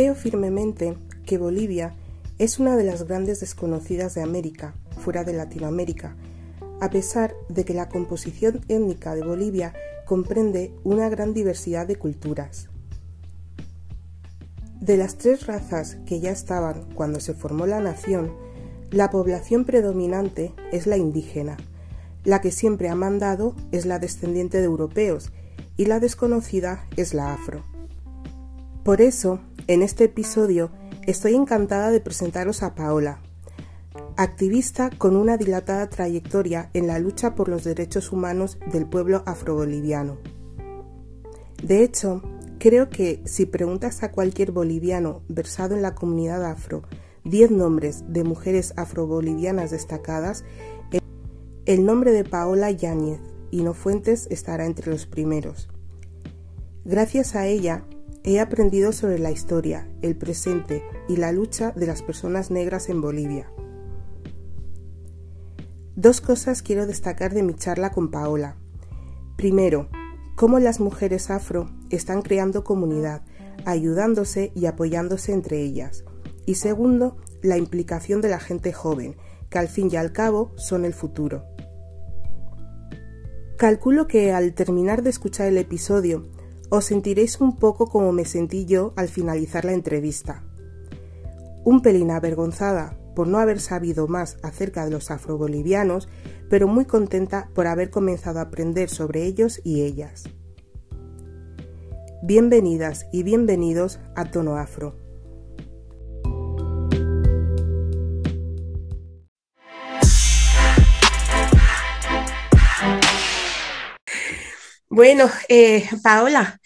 Creo firmemente que Bolivia es una de las grandes desconocidas de América, fuera de Latinoamérica, a pesar de que la composición étnica de Bolivia comprende una gran diversidad de culturas. De las tres razas que ya estaban cuando se formó la nación, la población predominante es la indígena, la que siempre ha mandado es la descendiente de europeos y la desconocida es la afro. Por eso, en este episodio, estoy encantada de presentaros a Paola, activista con una dilatada trayectoria en la lucha por los derechos humanos del pueblo afroboliviano. De hecho, creo que si preguntas a cualquier boliviano versado en la comunidad afro 10 nombres de mujeres afrobolivianas destacadas, el nombre de Paola Yáñez y No Fuentes estará entre los primeros. Gracias a ella, he aprendido sobre la historia, el presente y la lucha de las personas negras en Bolivia. Dos cosas quiero destacar de mi charla con Paola. Primero, cómo las mujeres afro están creando comunidad, ayudándose y apoyándose entre ellas. Y segundo, la implicación de la gente joven, que al fin y al cabo son el futuro. Calculo que al terminar de escuchar el episodio os sentiréis un poco como me sentí yo al finalizar la entrevista. Un pelín avergonzada por no haber sabido más acerca de los afrobolivianos, pero muy contenta por haber comenzado a aprender sobre ellos y ellas. Bienvenidas y bienvenidos a Tono Afro. Bueno, eh, Paola,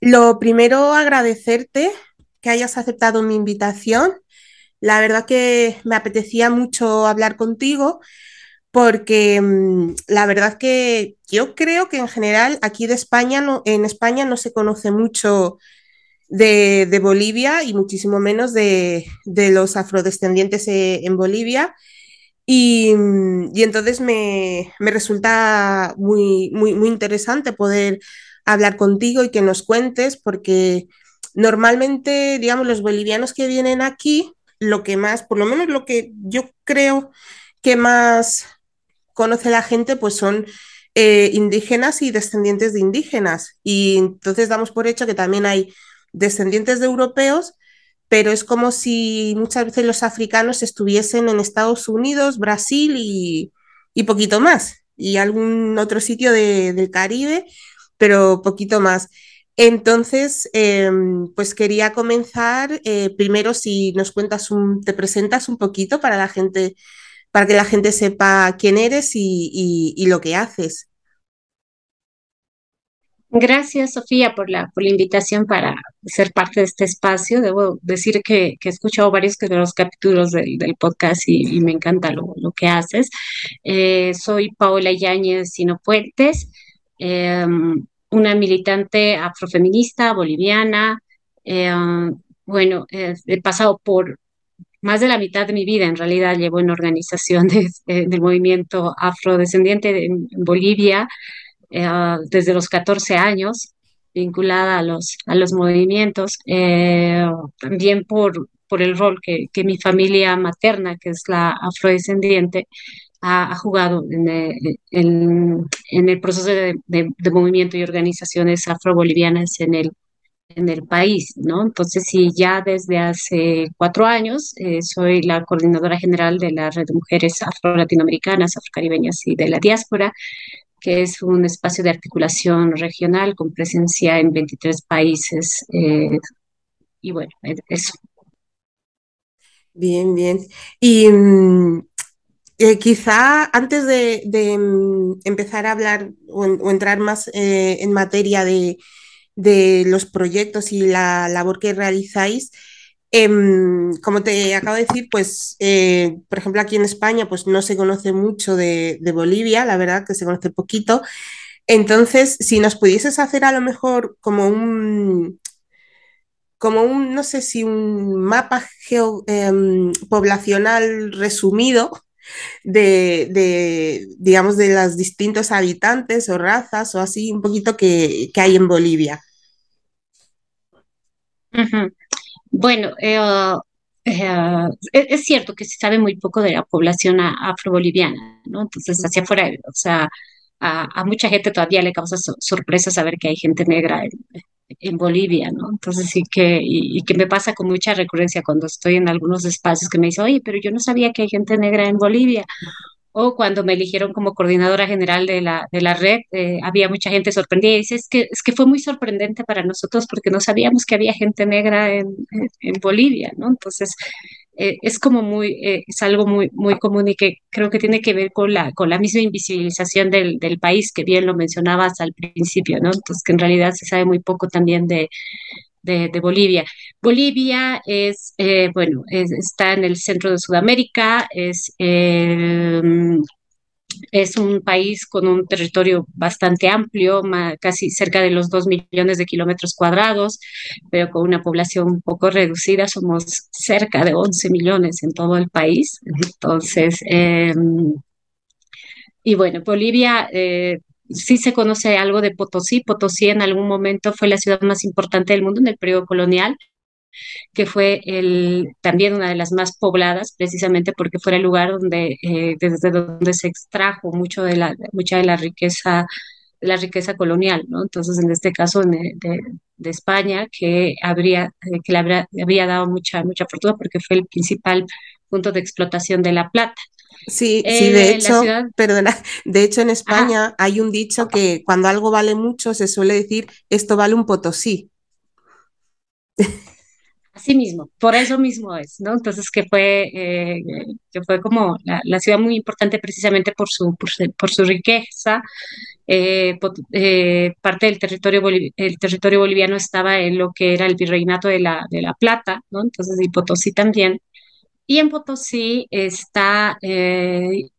lo primero agradecerte que hayas aceptado mi invitación. La verdad que me apetecía mucho hablar contigo porque mm, la verdad que yo creo que en general aquí de España, no, en España no se conoce mucho de, Bolivia y muchísimo menos de, los afrodescendientes eh, en Bolivia. Mm, y, entonces me, resulta muy, muy, muy interesante poder hablar contigo y que nos cuentes, porque normalmente, digamos, los bolivianos que vienen aquí, lo que más, por lo menos lo que yo creo que más conoce la gente, pues son eh, indígenas y descendientes de indígenas. Y entonces damos por hecho que también hay descendientes de europeos pero es como si muchas veces los africanos estuviesen en Estados Unidos, Brasil y, poquito más, y algún otro sitio del Caribe, pero poquito más. Entonces, em, pues quería comenzar eh, primero si nos cuentas un, te presentas un poquito para la gente, para que la gente sepa quién eres y lo que haces. Gracias, Sofía, por la, por la invitación para ser parte de este espacio. Debo decir que, he escuchado varios de los capítulos del, podcast y, me encanta lo, que haces. Eh, soy Paola Yáñez Sino Em, una militante afrofeminista boliviana. Em, bueno, he pasado por más de la mitad de mi vida, en realidad, llevo en organizaciones eh, del movimiento afrodescendiente en Bolivia. Eh, desde los 14 años, vinculada a los, a los movimientos, eh, también por, por el rol que, que, mi familia materna, que es la afrodescendiente, ha, jugado en el, en, el proceso de, de, movimiento y organizaciones afrobolivianas en el, en el país, ¿no? Entonces, sí, ya desde hace cuatro años eh, soy la coordinadora general de la Red de Mujeres Afro-Latinoamericanas, Afrocaribeñas y de la Diáspora, que es un espacio de articulación regional con presencia en 23 países. Eh, y bueno, eso. Bien, bien. Y mm, eh, quizá antes de, mm, empezar a hablar o, entrar más eh, en materia de, los proyectos y la labor que realizáis, Em, como te acabo de decir, pues, eh, por ejemplo, aquí en España, pues no se conoce mucho de, Bolivia, la verdad que se conoce poquito. Entonces, si nos pudieses hacer a lo mejor como un, como un, no sé si un mapa em, poblacional resumido de, digamos, de los distintos habitantes o razas o así, un poquito que, hay en Bolivia. Bueno, eh, eh, es, cierto que se sabe muy poco de la población afroboliviana, ¿no? Entonces, hacia afuera, o sea, a, a mucha gente todavía le causa so- sorpresa saber que hay gente negra en, en Bolivia, ¿no? Entonces, sí que, y, y que me pasa con mucha recurrencia cuando estoy en algunos espacios que me dicen, oye, pero yo no sabía que hay gente negra en Bolivia. O cuando me eligieron como coordinadora general de la, de la red, eh, había mucha gente sorprendida y dice, es que, es que fue muy sorprendente para nosotros porque no sabíamos que había gente negra en, en, en Bolivia, ¿no? Entonces, eh, es como muy, eh, es algo muy, muy común y que creo que tiene que ver con la, con la misma invisibilización del, del país, que bien lo mencionabas al principio, ¿no? Entonces, que en realidad se sabe muy poco también de, de, Bolivia. Bolivia es, eh, bueno, es- está en el centro de Sudamérica, es, eh, es un país con un territorio bastante amplio, casi cerca de los 2 millones de kilómetros cuadrados, pero con una población un poco reducida, somos cerca de 11 millones en todo el país. Entonces, eh, y bueno, Bolivia... eh, Sí se conoce algo de Potosí. Potosí en algún momento fue la ciudad más importante del mundo en el periodo colonial que fue el, también una de las más pobladas, precisamente porque fue el lugar donde, eh, desde donde se extrajo mucho de la, mucha de la riqueza, la riqueza colonial, ¿no? Entonces, en este caso de, de, de España, que, habría, eh, que le habría, había dado mucha, mucha fortuna porque fue el principal punto de explotación de la plata. Sí, sí, de Eh, hecho, ciudad, perdona, de hecho en España hay un dicho que cuando algo vale mucho se suele decir esto vale un potosí. Así mismo, por eso mismo es, ¿no? Entonces, que fue, eh, que fue como la, ciudad muy importante precisamente por su, por su, riqueza. Eh, eh, parte del territorio, el territorio boliviano estaba en lo que era el virreinato de la, de la Plata, ¿no? Entonces, y Potosí también. Y en Potosí está el,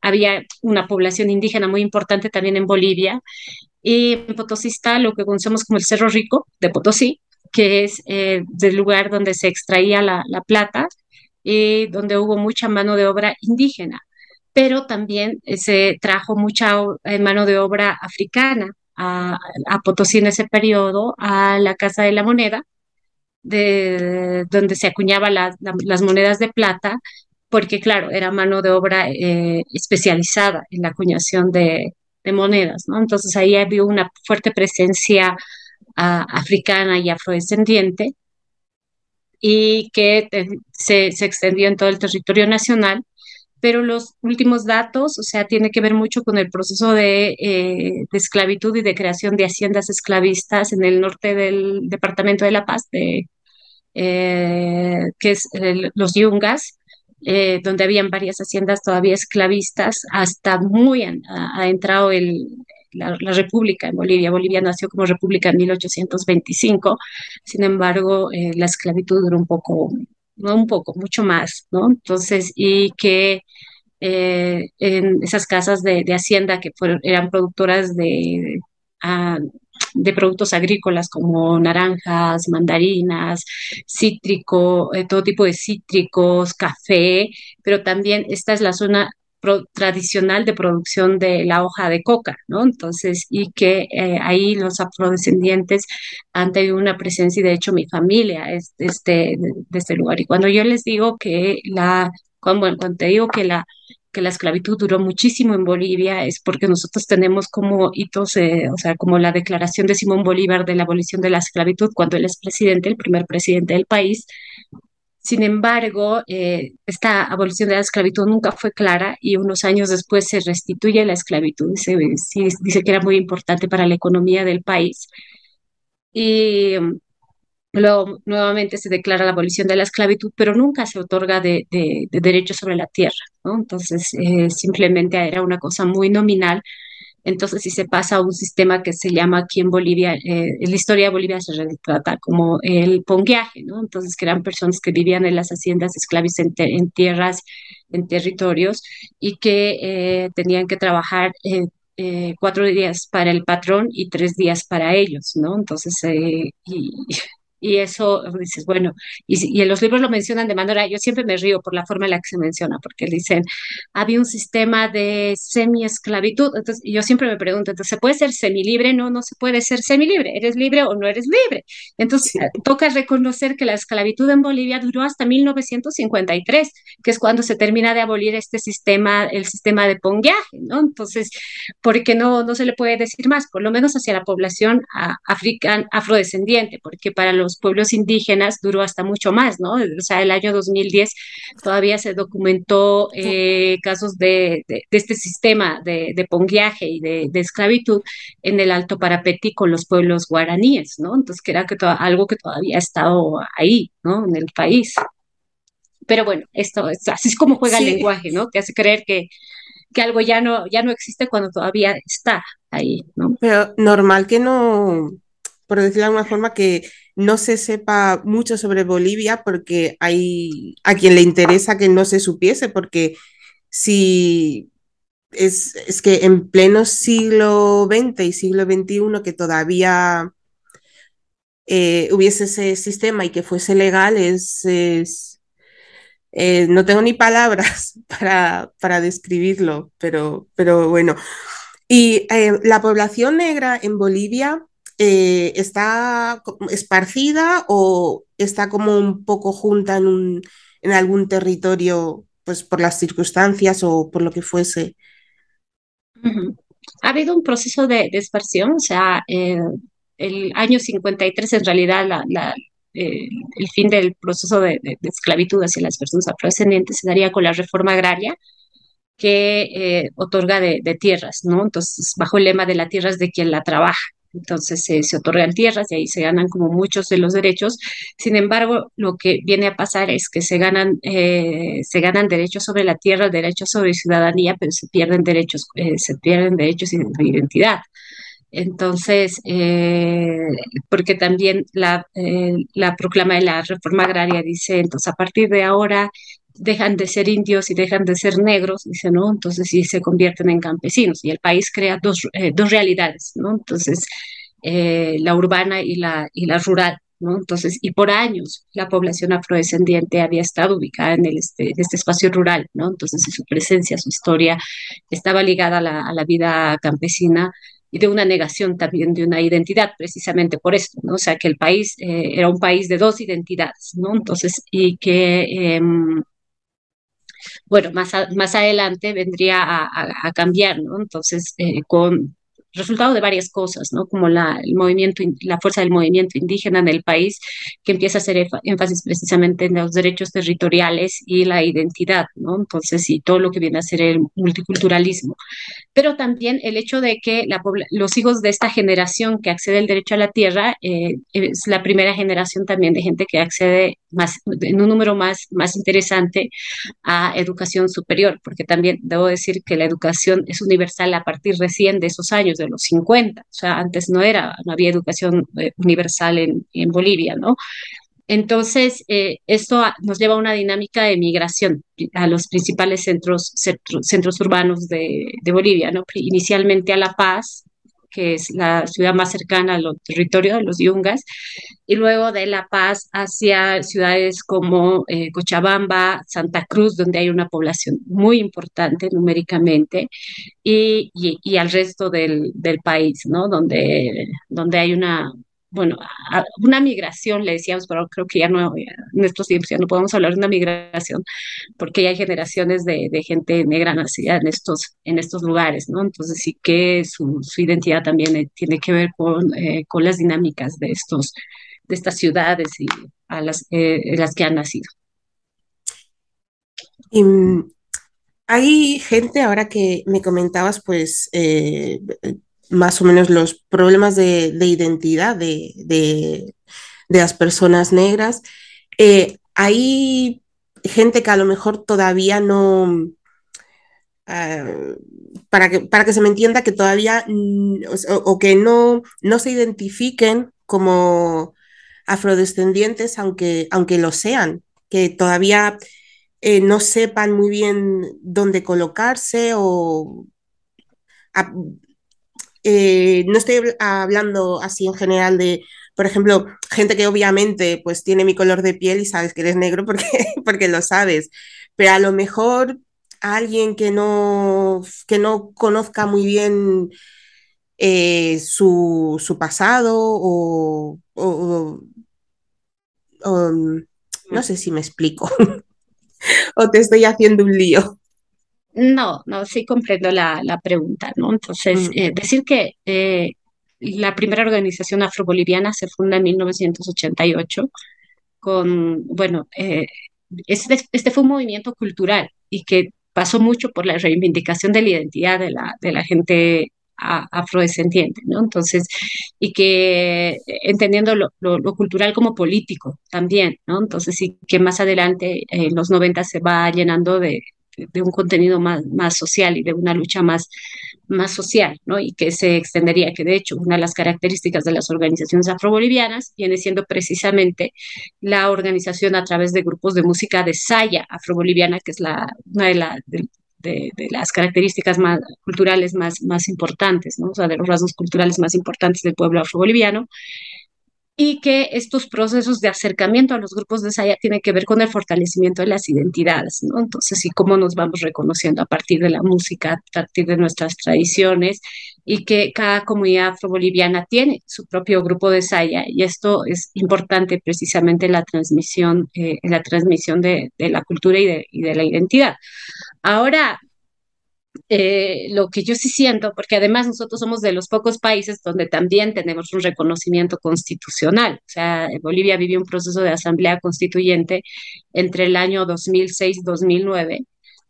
había una población indígena muy importante también en Bolivia. Y en Potosí está lo que conocemos como el Cerro Rico de Potosí, que es eh, del lugar donde se extraía la, la plata y donde hubo mucha mano de obra indígena, pero también eh, se trajo mucha eh, mano de obra africana a, Potosí en ese periodo, a la Casa de la Moneda, de, donde se acuñaba la, la, las monedas de plata, porque claro, era mano de obra eh, especializada en la acuñación de, monedas. Entonces ahí había una fuerte presencia africana y afrodescendiente y que eh, se, se, extendió en todo el territorio nacional, pero los últimos datos, o sea, tiene que ver mucho con el proceso de, eh, de esclavitud y de creación de haciendas esclavistas en el norte del departamento de La Paz, de, eh, que es los Yungas, donde habían varias haciendas todavía esclavistas, hasta muy ha entrado el, la, la, República en Bolivia. Bolivia nació como República en 1825, sin embargo, eh, la esclavitud duró un poco, no un poco, mucho más, ¿no? Entonces, y que eh, en esas casas de, de hacienda que fueron, eran productoras de, uh, de productos agrícolas como naranjas, mandarinas, cítrico, eh, todo tipo de cítricos, café, pero también esta es la zona pro, tradicional de producción de la hoja de coca, ¿no? Entonces, y que eh, ahí los afrodescendientes han tenido una presencia y de hecho mi familia es de este, de, este lugar. Y cuando yo les digo que la, cuando te digo que la que la esclavitud duró muchísimo en Bolivia es porque nosotros tenemos como hitos, eh, o sea, como la declaración de Simón Bolívar de la abolición de la esclavitud cuando él es presidente, el primer presidente del país. Sin embargo, eh, esta abolición de la esclavitud nunca fue clara y unos años después se restituye la esclavitud. Se, se dice que era muy importante para la economía del país. Y Luego, nuevamente se declara la abolición de la esclavitud, pero nunca se otorga de, de, de derechos sobre la tierra. Entonces, eh, simplemente era una cosa muy nominal. Entonces, si se pasa a un sistema que se llama aquí en Bolivia, eh, en la historia de Bolivia se retrata como el pongueaje, ¿no? Entonces, que eran personas que vivían en las haciendas esclavis en, tierras, en territorios, y que eh, tenían que trabajar eh, cuatro días para el patrón y tres días para ellos, ¿no? Entonces, eh, y, Y eso dices, bueno, y, y en los libros lo mencionan de manera, yo siempre me río por la forma en la que se menciona, porque dicen, había un sistema de semi-esclavitud. Entonces, yo siempre me pregunto, entonces, ¿se puede ser semilibre? No, no se puede ser semilibre. ¿Eres libre o no eres libre? Entonces, sí. toca reconocer que la esclavitud en Bolivia duró hasta 1953, que es cuando se termina de abolir este sistema, el sistema de pongueaje, ¿no? Entonces, porque no, no se le puede decir más, por lo menos hacia la población africana, afrodescendiente, porque para los pueblos indígenas duró hasta mucho más, ¿no? O sea, el año 2010 todavía se documentó eh, casos de, de, de, este sistema de, de pongueaje y de, de, esclavitud en el Alto Parapetí con los pueblos guaraníes, ¿no? Entonces, que era que algo que todavía ha estado ahí, ¿no? En el país. Pero bueno, esto es así es como juega sí. el lenguaje, ¿no? Te hace creer que, que algo ya no, ya no existe cuando todavía está ahí, ¿no? Pero normal que no, por decirlo de alguna forma, que no se sepa mucho sobre Bolivia porque hay a quien le interesa que no se supiese, porque si es, es que en pleno siglo XX y siglo XXI que todavía eh, hubiese ese sistema y que fuese legal, es, eh, no tengo ni palabras para, para describirlo, pero, pero bueno. Y eh, la población negra en Bolivia eh, está esparcida o está como un poco junta en, un, en algún territorio, pues por las circunstancias o por lo que fuese. Ha habido un proceso de, de esparción, o sea, eh, el año 53 en realidad eh, el fin del proceso de, esclavitud hacia las personas afrodescendientes se daría con la reforma agraria que otorga de, de, tierras, ¿no? Entonces, bajo el lema de la tierra es de quien la trabaja. Entonces se otorgan tierras y ahí se ganan como muchos de los derechos. Sin embargo, lo que viene a pasar es que se ganan, eh, se ganan derechos sobre la tierra, derechos sobre ciudadanía, pero se pierden derechos, eh, se pierden derechos de identidad. Entonces, eh, porque también la, eh, la, proclama de la reforma agraria dice, entonces a partir de ahora dejan de ser indios y dejan de ser negros, dice, ¿no? Entonces sí se convierten en campesinos y el país crea dos, eh, dos realidades, ¿no? Entonces, eh, la urbana y la, y la rural. ¿no? Entonces, y por años la población afrodescendiente había estado ubicada en, el este, en este espacio rural, ¿no? Entonces, su presencia, su historia estaba ligada a la, a la vida campesina y de una negación también de una identidad, precisamente por esto, ¿no? O sea, que el país eh, era un país de dos identidades, ¿no? Entonces, y que, eh, bueno, más, a, más adelante vendría a, cambiar, ¿no? Entonces, eh, con resultado de varias cosas, ¿no? Como la, el movimiento, la fuerza del movimiento indígena en el país, que empieza a hacer énfasis precisamente en los derechos territoriales y la identidad, ¿no? Entonces, y todo lo que viene a ser el multiculturalismo. Pero también el hecho de que la, los hijos de esta generación que accede al derecho a la tierra eh, es la primera generación también de gente que accede más, en un número más, más interesante a educación superior, porque también debo decir que la educación es universal a partir recién de esos años, de los 50, o sea, antes no era, no había educación eh, universal en, en, Bolivia, ¿no? Entonces, eh, esto nos lleva a una dinámica de migración a los principales centros, centros, urbanos de, de, Bolivia, ¿no? Inicialmente a La Paz, que es la ciudad más cercana al territorio de los yungas, y luego de La Paz hacia ciudades como eh, Cochabamba, Santa Cruz, donde hay una población muy importante numéricamente, y, y, y al resto del, del, país, ¿no? Donde, donde hay una, bueno, una migración, le decíamos, pero creo que ya no, en estos tiempos ya no podemos hablar de una migración, porque ya hay generaciones de, de gente negra nacida en estos, en estos lugares, ¿no? Entonces sí que su, identidad también eh, tiene que ver con, eh, con, las dinámicas de, estos, de estas ciudades y a las, eh, las que han nacido. Y, hay gente, ahora que me comentabas, pues más o menos los problemas de, de identidad de, las personas negras. Eh, hay gente que a lo mejor todavía no, uh, para, que, para que se me entienda, que todavía o, que no, no se identifiquen como afrodescendientes, aunque, aunque lo sean, que todavía eh, no sepan muy bien dónde colocarse o eh, no estoy hablando así en general de por ejemplo, gente que obviamente pues tiene mi color de piel y sabes que eres negro porque, porque lo sabes, pero a lo mejor alguien que no, que no conozca muy bien eh, su, su, pasado o, o, o, no sé si me explico o te estoy haciendo un lío. No, no, sí comprendo la, la pregunta, ¿no? Entonces, mm. eh, decir que eh, la primera organización afroboliviana se funda en 1988 con, bueno, eh, este, este fue un movimiento cultural y que pasó mucho por la reivindicación de la identidad de la, de la gente afrodescendiente, ¿no? Entonces, y que entendiendo lo, lo, cultural como político también, ¿no? Entonces, sí que más adelante, en los 90, se va llenando de, de un contenido más, más social y de una lucha más, más social, ¿no? Y que se extendería, que de hecho una de las características de las organizaciones afrobolivianas viene siendo precisamente la organización a través de grupos de música de saya afroboliviana, que es la, una de, la, de, de, las características más, culturales más, más importantes, ¿no? O sea, de los rasgos culturales más importantes del pueblo afroboliviano, y que estos procesos de acercamiento a los grupos de Saya tienen que ver con el fortalecimiento de las identidades, ¿no? Entonces, y cómo nos vamos reconociendo a partir de la música, a partir de nuestras tradiciones, y que cada comunidad afroboliviana tiene su propio grupo de Saya, y esto es importante precisamente en la transmisión, eh, en la transmisión de, de la cultura y de, y de la identidad. Ahora, eh, lo que yo sí siento, porque además nosotros somos de los pocos países donde también tenemos un reconocimiento constitucional. O sea, Bolivia vivió un proceso de asamblea constituyente entre el año 2006-2009,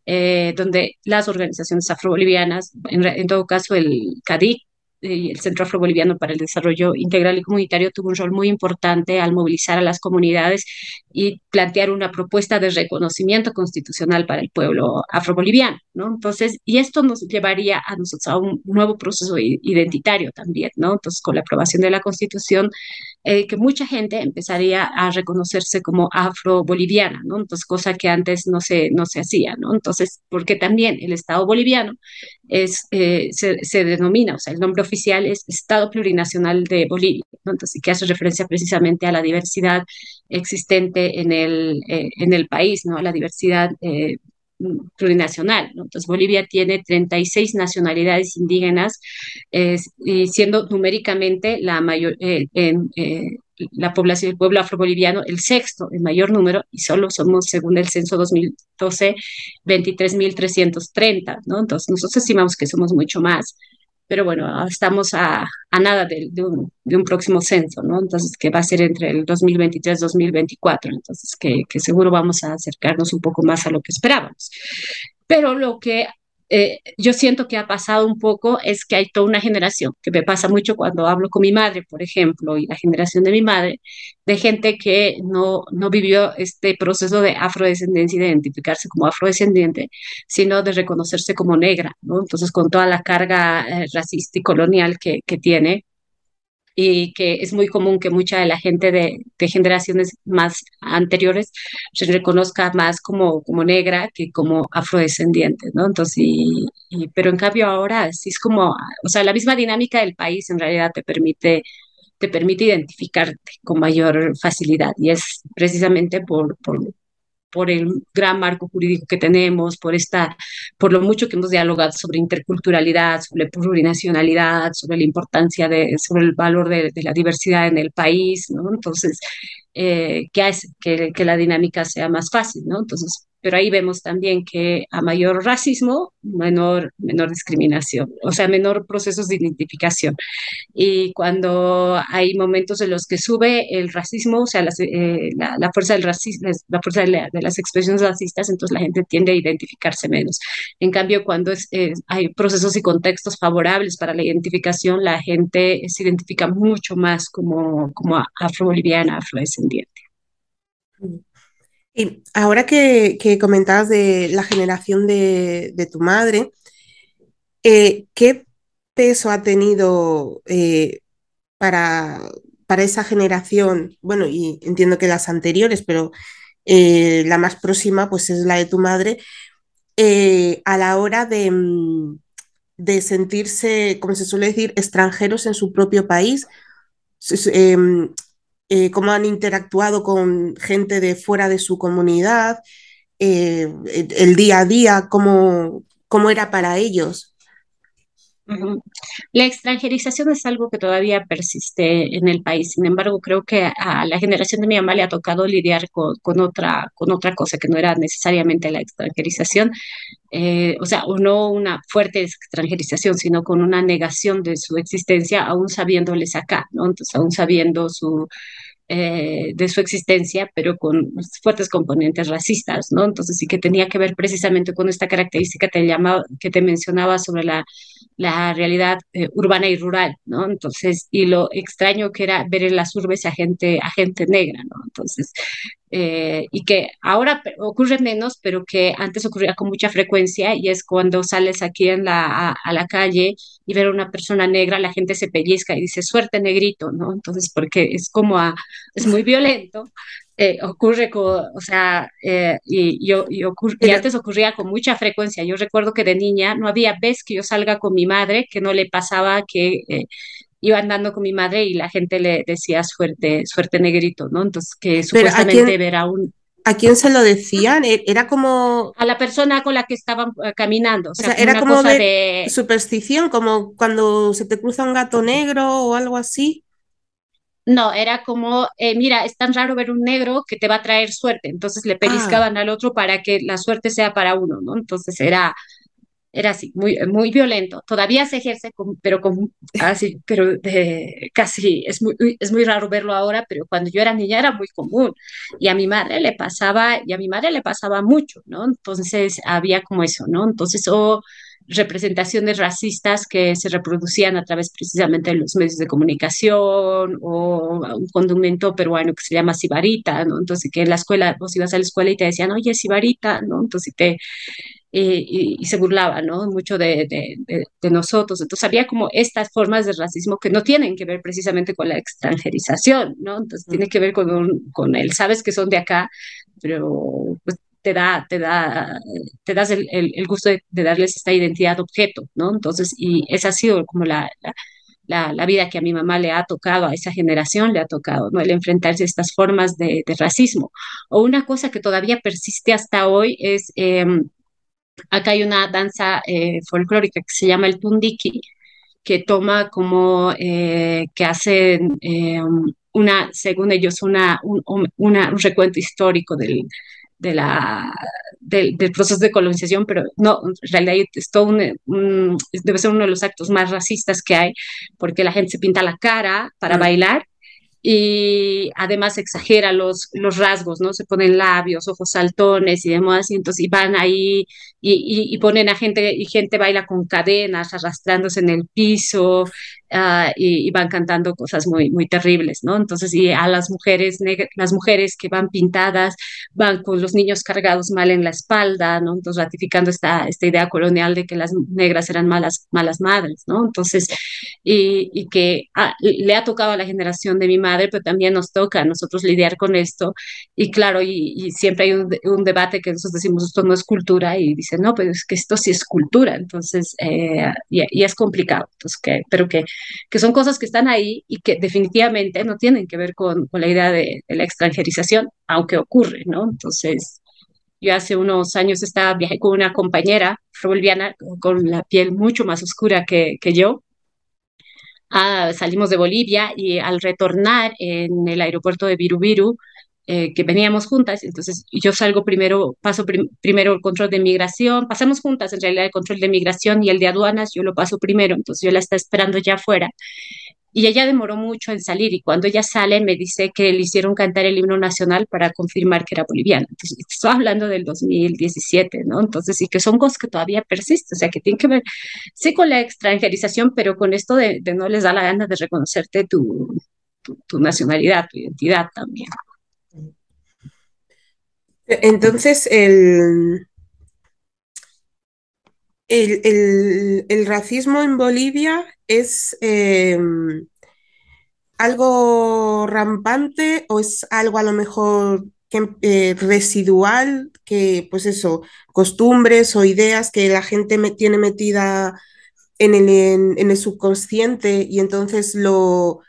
eh, donde las organizaciones afrobolivianas, en, en todo caso el CADIC, el Centro Afro-Boliviano para el Desarrollo Integral y Comunitario tuvo un rol muy importante al movilizar a las comunidades y plantear una propuesta de reconocimiento constitucional para el pueblo afroboliviano, ¿no? Entonces, y esto nos llevaría a nosotros a un nuevo proceso identitario también, ¿no? Entonces, con la aprobación de la Constitución, eh, que mucha gente empezaría a reconocerse como afro-boliviana, ¿no? Entonces, cosa que antes no se, no se hacía, ¿no? Entonces, porque también el Estado boliviano es, eh, se, denomina, o sea, el nombre oficial es Estado Plurinacional de Bolivia, ¿no? Entonces, que hace referencia precisamente a la diversidad existente en el, eh, en el país, ¿no? A la diversidad plurinacional. ¿no? Entonces, Bolivia tiene 36 nacionalidades indígenas, siendo numéricamente la mayor, eh, eh, la población del pueblo afroboliviano el sexto en mayor número y solo somos, según el censo 2012, 23.330, ¿no? Entonces, nosotros estimamos que somos mucho más pero bueno, estamos a, a nada de, de, un, de, un, próximo censo, ¿no? Entonces, que va a ser entre el 2023-2024, entonces que, que seguro vamos a acercarnos un poco más a lo que esperábamos. Pero lo que eh, yo siento que ha pasado un poco es que hay toda una generación, que me pasa mucho cuando hablo con mi madre, por ejemplo, y la generación de mi madre, de gente que no, no vivió este proceso de afrodescendencia y de identificarse como afrodescendiente, sino de reconocerse como negra, ¿no? Entonces, con toda la carga eh, racista y colonial que, que tiene, y que es muy común que mucha de la gente de, generaciones más anteriores se reconozca más como, como negra que como afrodescendiente, ¿no? Entonces, pero en cambio ahora sí es como, o sea, la misma dinámica del país en realidad te permite te permite identificarte con mayor facilidad y es precisamente por, por el gran marco jurídico que tenemos, por esta, por lo mucho que hemos dialogado sobre interculturalidad, sobre plurinacionalidad, sobre la importancia de, sobre el valor de, la diversidad en el país, ¿no? Entonces, eh, que hace que, que, la dinámica sea más fácil, ¿no? Entonces, pero ahí vemos también que a mayor racismo, menor, menor discriminación, o sea, menor procesos de identificación. Y cuando hay momentos en los que sube el racismo, o sea, las, eh, la, la, fuerza del racismo, la fuerza de, la, de, las expresiones racistas, entonces la gente tiende a identificarse menos. En cambio, cuando es, eh, hay procesos y contextos favorables para la identificación, la gente se identifica mucho más como, como afro-boliviana, afrodescendiente. Y ahora que, comentabas de la generación de, tu madre, eh, ¿qué peso ha tenido eh, para, para, esa generación? Bueno, y entiendo que las anteriores, pero eh, la más próxima pues es la de tu madre, a la hora de, mm, de sentirse, como se suele decir, extranjeros en su propio país em, eh, cómo han interactuado con gente de fuera de su comunidad, eh, el día a día, cómo, cómo era para ellos. La extranjerización es algo que todavía persiste en el país. Sin embargo, creo que a la generación de mi mamá le ha tocado lidiar con, otra, con otra cosa que no era necesariamente la extranjerización. Eh, o sea, o no una fuerte extranjerización, sino con una negación de su existencia, aún sabiéndoles acá, ¿no? Entonces, aún sabiendo su, eh, de su existencia, pero con fuertes componentes racistas, ¿no? Entonces sí que tenía que ver precisamente con esta característica que te, llamaba, que te mencionaba sobre la, la realidad eh, urbana y rural, ¿no? Entonces, y lo extraño que era ver en las urbes a gente, a gente negra, ¿no? Entonces, eh, y que ahora ocurre menos, pero que antes ocurría con mucha frecuencia y es cuando sales aquí en la, a, la calle y ver a una persona negra, la gente se pellizca y dice, suerte negrito, ¿no? Entonces, porque es como, a, es muy violento. Eh, ocurre con, o sea, eh, y, yo, y, y, antes ocurría con mucha frecuencia. Yo recuerdo que de niña no había vez que yo salga con mi madre que no le pasaba que iba andando con mi madre y la gente le decía suerte, suerte negrito, ¿no? Entonces, que supuestamente ver a un... ¿A quién se lo decían? E-, era como... A la persona con la que estaban eh, caminando. O sea, era como de, superstición, como cuando se te cruza un gato negro o algo así. No, era como, eh, mira, es tan raro ver un negro que te va a traer suerte. Entonces le ah. pellizcaban al otro para que la suerte sea para uno, ¿no? Entonces era, era así, muy, muy violento. Todavía se ejerce, pero con, así, pero de, casi es muy, es muy raro verlo ahora, pero cuando yo era niña era muy común. Y a mi madre le pasaba, y a mi madre le pasaba mucho, ¿no? Entonces había como eso, ¿no? Entonces, o representaciones racistas que se reproducían a través precisamente de los medios de comunicación o un condumento peruano que se llama sibarita, ¿no? Entonces que en la escuela, vos ibas a la escuela y te decían, oye, sibarita, ¿no? Entonces te, y, se burlaba ¿no? mucho de, de, nosotros. Entonces había como estas formas de racismo que no tienen que ver precisamente con la extranjerización, ¿no? Entonces tiene que ver con, con el, sabes que son de acá, pero te da, te da, te das el, el, gusto de, darles esta identidad objeto, ¿no? Entonces, y esa ha sido como la, la, la, vida que a mi mamá le ha tocado, a esa generación le ha tocado, ¿no? El enfrentarse a estas formas de, de racismo. O una cosa que todavía persiste hasta hoy es... Eh, Acá hay una danza eh, folclórica que se llama el tundiki, que toma como, eh, que hace eh, una, según ellos, una, un, un recuento histórico del, de la, del, del, proceso de colonización, pero no, en realidad es todo un, debe ser uno de los actos más racistas que hay, porque la gente se pinta la cara para mm. bailar y además exagera los, los rasgos, ¿no? Se ponen labios, ojos saltones y demás, y entonces y van ahí y, y, ponen a gente, y gente baila con cadenas, arrastrándose en el piso, uh, y, y, van cantando cosas muy, muy terribles, ¿no? Entonces, y a las mujeres, las mujeres que van pintadas, van con los niños cargados mal en la espalda, ¿no? Entonces, ratificando esta, esta idea colonial de que las negras eran malas, malas madres, ¿no? Entonces, y, y que ah, le ha tocado a la generación de mi madre, pero también nos toca a nosotros lidiar con esto, y claro, y, y siempre hay un, un, debate que nosotros decimos, esto no es cultura, y dicen, no, pero es que esto sí es cultura, entonces, eh, y, es complicado, entonces, que, pero que que son cosas que están ahí y que definitivamente no tienen que ver con, con la idea de, la extranjerización, aunque ocurre, ¿no? Entonces, yo hace unos años estaba, viajé con una compañera boliviana con la piel mucho más oscura que, que yo. Ah, salimos de Bolivia y al retornar en el aeropuerto de Virubiru, eh, que veníamos juntas, entonces yo salgo primero, paso prim primero el control de migración, pasamos juntas en realidad el control de migración y el de aduanas, yo lo paso primero, entonces yo la está esperando ya afuera. Y ella demoró mucho en salir y cuando ella sale me dice que le hicieron cantar el himno nacional para confirmar que era boliviana. Entonces, estoy hablando del 2017, ¿no? Entonces, sí que son cosas que todavía persisten, o sea, que tienen que ver, sí, con la extranjerización, pero con esto de, de no les da la gana de reconocerte tu, tu, tu nacionalidad, tu identidad también. Entonces, el, el, el, racismo en Bolivia es eh, algo rampante o es algo a lo mejor eh, residual, que pues eso, costumbres o ideas que la gente me, tiene metida en el, en el subconsciente y entonces lo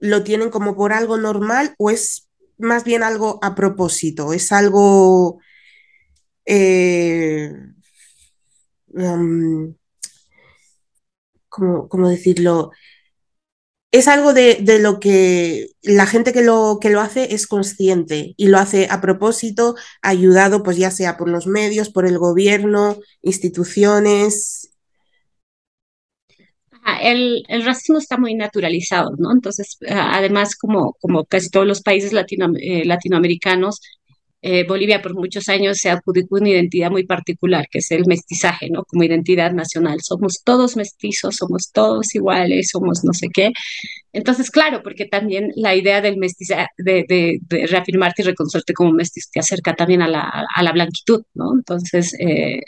lo tienen como por algo normal o es más bien algo a propósito, es algo... Eh, um, ¿cómo, decirlo? Es algo de, de, lo que la gente que lo, que lo hace es consciente y lo hace a propósito, ayudado pues ya sea por los medios, por el gobierno, instituciones, el, racismo está muy naturalizado, ¿no? Entonces, además, como, como casi todos los países latino, eh, latinoamericanos, eh, Bolivia por muchos años se adjudicó una identidad muy particular, que es el mestizaje, ¿no? Como identidad nacional. Somos todos mestizos, somos todos iguales, somos no sé qué. Entonces, claro, porque también la idea del mestizaje, de, de, de, reafirmarte y reconocerte como mestizo te acerca también a la, a la blanquitud, ¿no? Entonces, eh,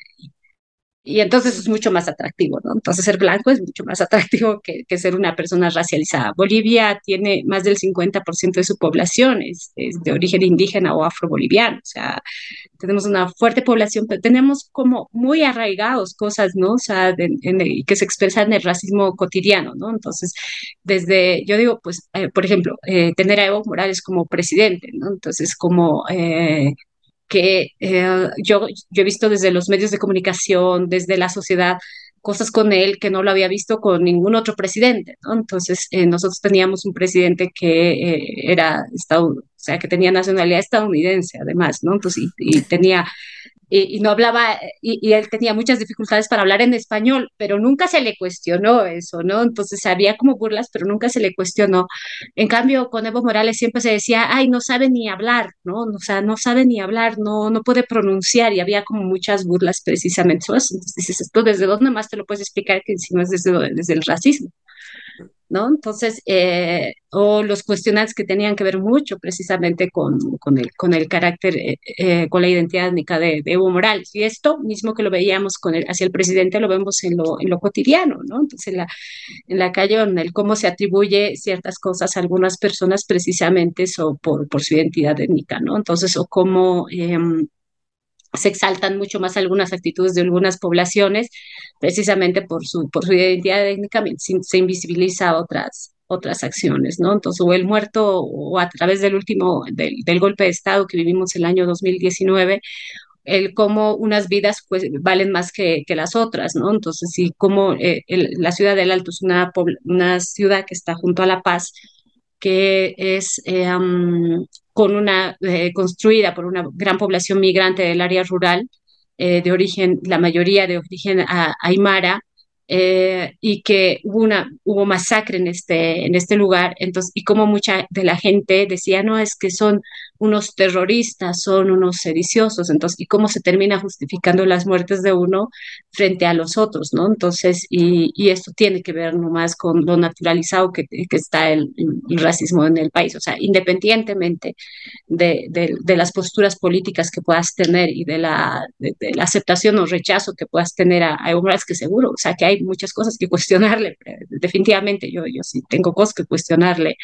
y entonces es mucho más atractivo, ¿no? Entonces ser blanco es mucho más atractivo que, que ser una persona racializada. Bolivia tiene más del 50% de su población es, de origen indígena o afroboliviano, o sea, tenemos una fuerte población, pero tenemos como muy arraigados cosas, ¿no? O sea, que se expresan en el racismo cotidiano, ¿no? Entonces, desde, yo digo, pues, eh, por ejemplo, eh, tener a Evo Morales como presidente, ¿no? Entonces, como... Eh, que eh, yo, yo he visto desde los medios de comunicación, desde la sociedad, cosas con él que no lo había visto con ningún otro presidente, ¿no? Entonces, eh, nosotros teníamos un presidente que eh, era, o sea, que tenía nacionalidad estadounidense, además, ¿no? Entonces, y, y tenía y, y no hablaba, y, y, él tenía muchas dificultades para hablar en español, pero nunca se le cuestionó eso, ¿no? Entonces había como burlas, pero nunca se le cuestionó. En cambio, con Evo Morales siempre se decía, ay, no sabe ni hablar, ¿no? O sea, no sabe ni hablar, no, no puede pronunciar, y había como muchas burlas precisamente. Entonces dices, esto desde dónde más te lo puedes explicar que si no es desde, desde el racismo. ¿No? Entonces, eh, o los cuestionantes que tenían que ver mucho precisamente con, con, el, con el carácter, eh, eh, con la identidad étnica de, de, Evo Morales. Y esto mismo que lo veíamos con el, hacia el presidente, lo vemos en lo, en lo cotidiano, ¿no? Entonces, en la, en la calle, en el cómo se atribuye ciertas cosas a algunas personas precisamente so, por, por su identidad étnica, ¿no? Entonces, o cómo... Se exaltan mucho más algunas actitudes de algunas poblaciones, precisamente por su, por su identidad étnica, se invisibiliza otras, otras acciones, ¿no? Entonces, o el muerto, o a través del último, del, golpe de Estado que vivimos el año 2019, el cómo unas vidas pues, valen más que, que las otras, ¿no? Entonces, sí, como eh, la ciudad del Alto es una, una ciudad que está junto a La Paz, que es eh, con una, eh, construida por una gran población migrante del área rural, eh, de origen, la mayoría de origen aymara, eh, y que hubo una hubo masacre en este en este lugar. Entonces y como mucha de la gente decía no es que son unos terroristas son unos sediciosos. Entonces y cómo se termina justificando las muertes de uno frente a los otros no entonces y, y esto tiene que ver nomás con lo naturalizado que, que está el, el, racismo en el país. O sea independientemente de, de, de las posturas políticas que puedas tener y de la, de, la aceptación o rechazo que puedas tener a, a Evo Morales que seguro o sea que hay muchas cosas que cuestionarle, definitivamente yo, yo sí tengo cosas que cuestionarle,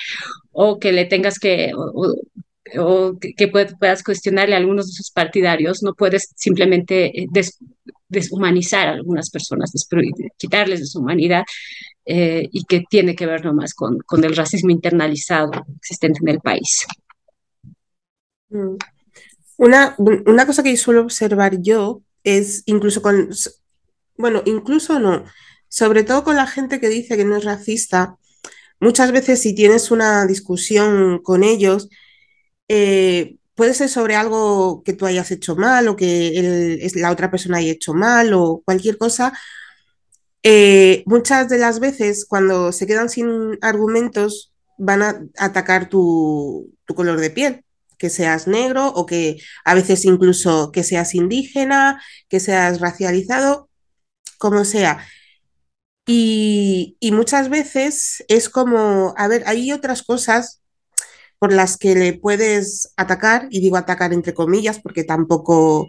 o que le tengas que, o, o que puedas cuestionarle a algunos de sus partidarios, no puedes simplemente des, deshumanizar a algunas personas, quitarles de su humanidad, eh, y que tiene que ver nomás con, con el racismo internalizado existente en el país. Mm. Una, una cosa que suelo observar yo es incluso con, bueno, incluso no, sobre todo con la gente que dice que no es racista, muchas veces si tienes una discusión con ellos, eh, puede ser sobre algo que tú hayas hecho mal o que el, la otra persona haya hecho mal o cualquier cosa. Eh, muchas de las veces cuando se quedan sin argumentos van a atacar tu, color de piel que seas negro o que a veces incluso que seas indígena, que seas racializado, como sea. Y, y, muchas veces es como, a ver, hay otras cosas por las que le puedes atacar, y digo atacar entre comillas porque tampoco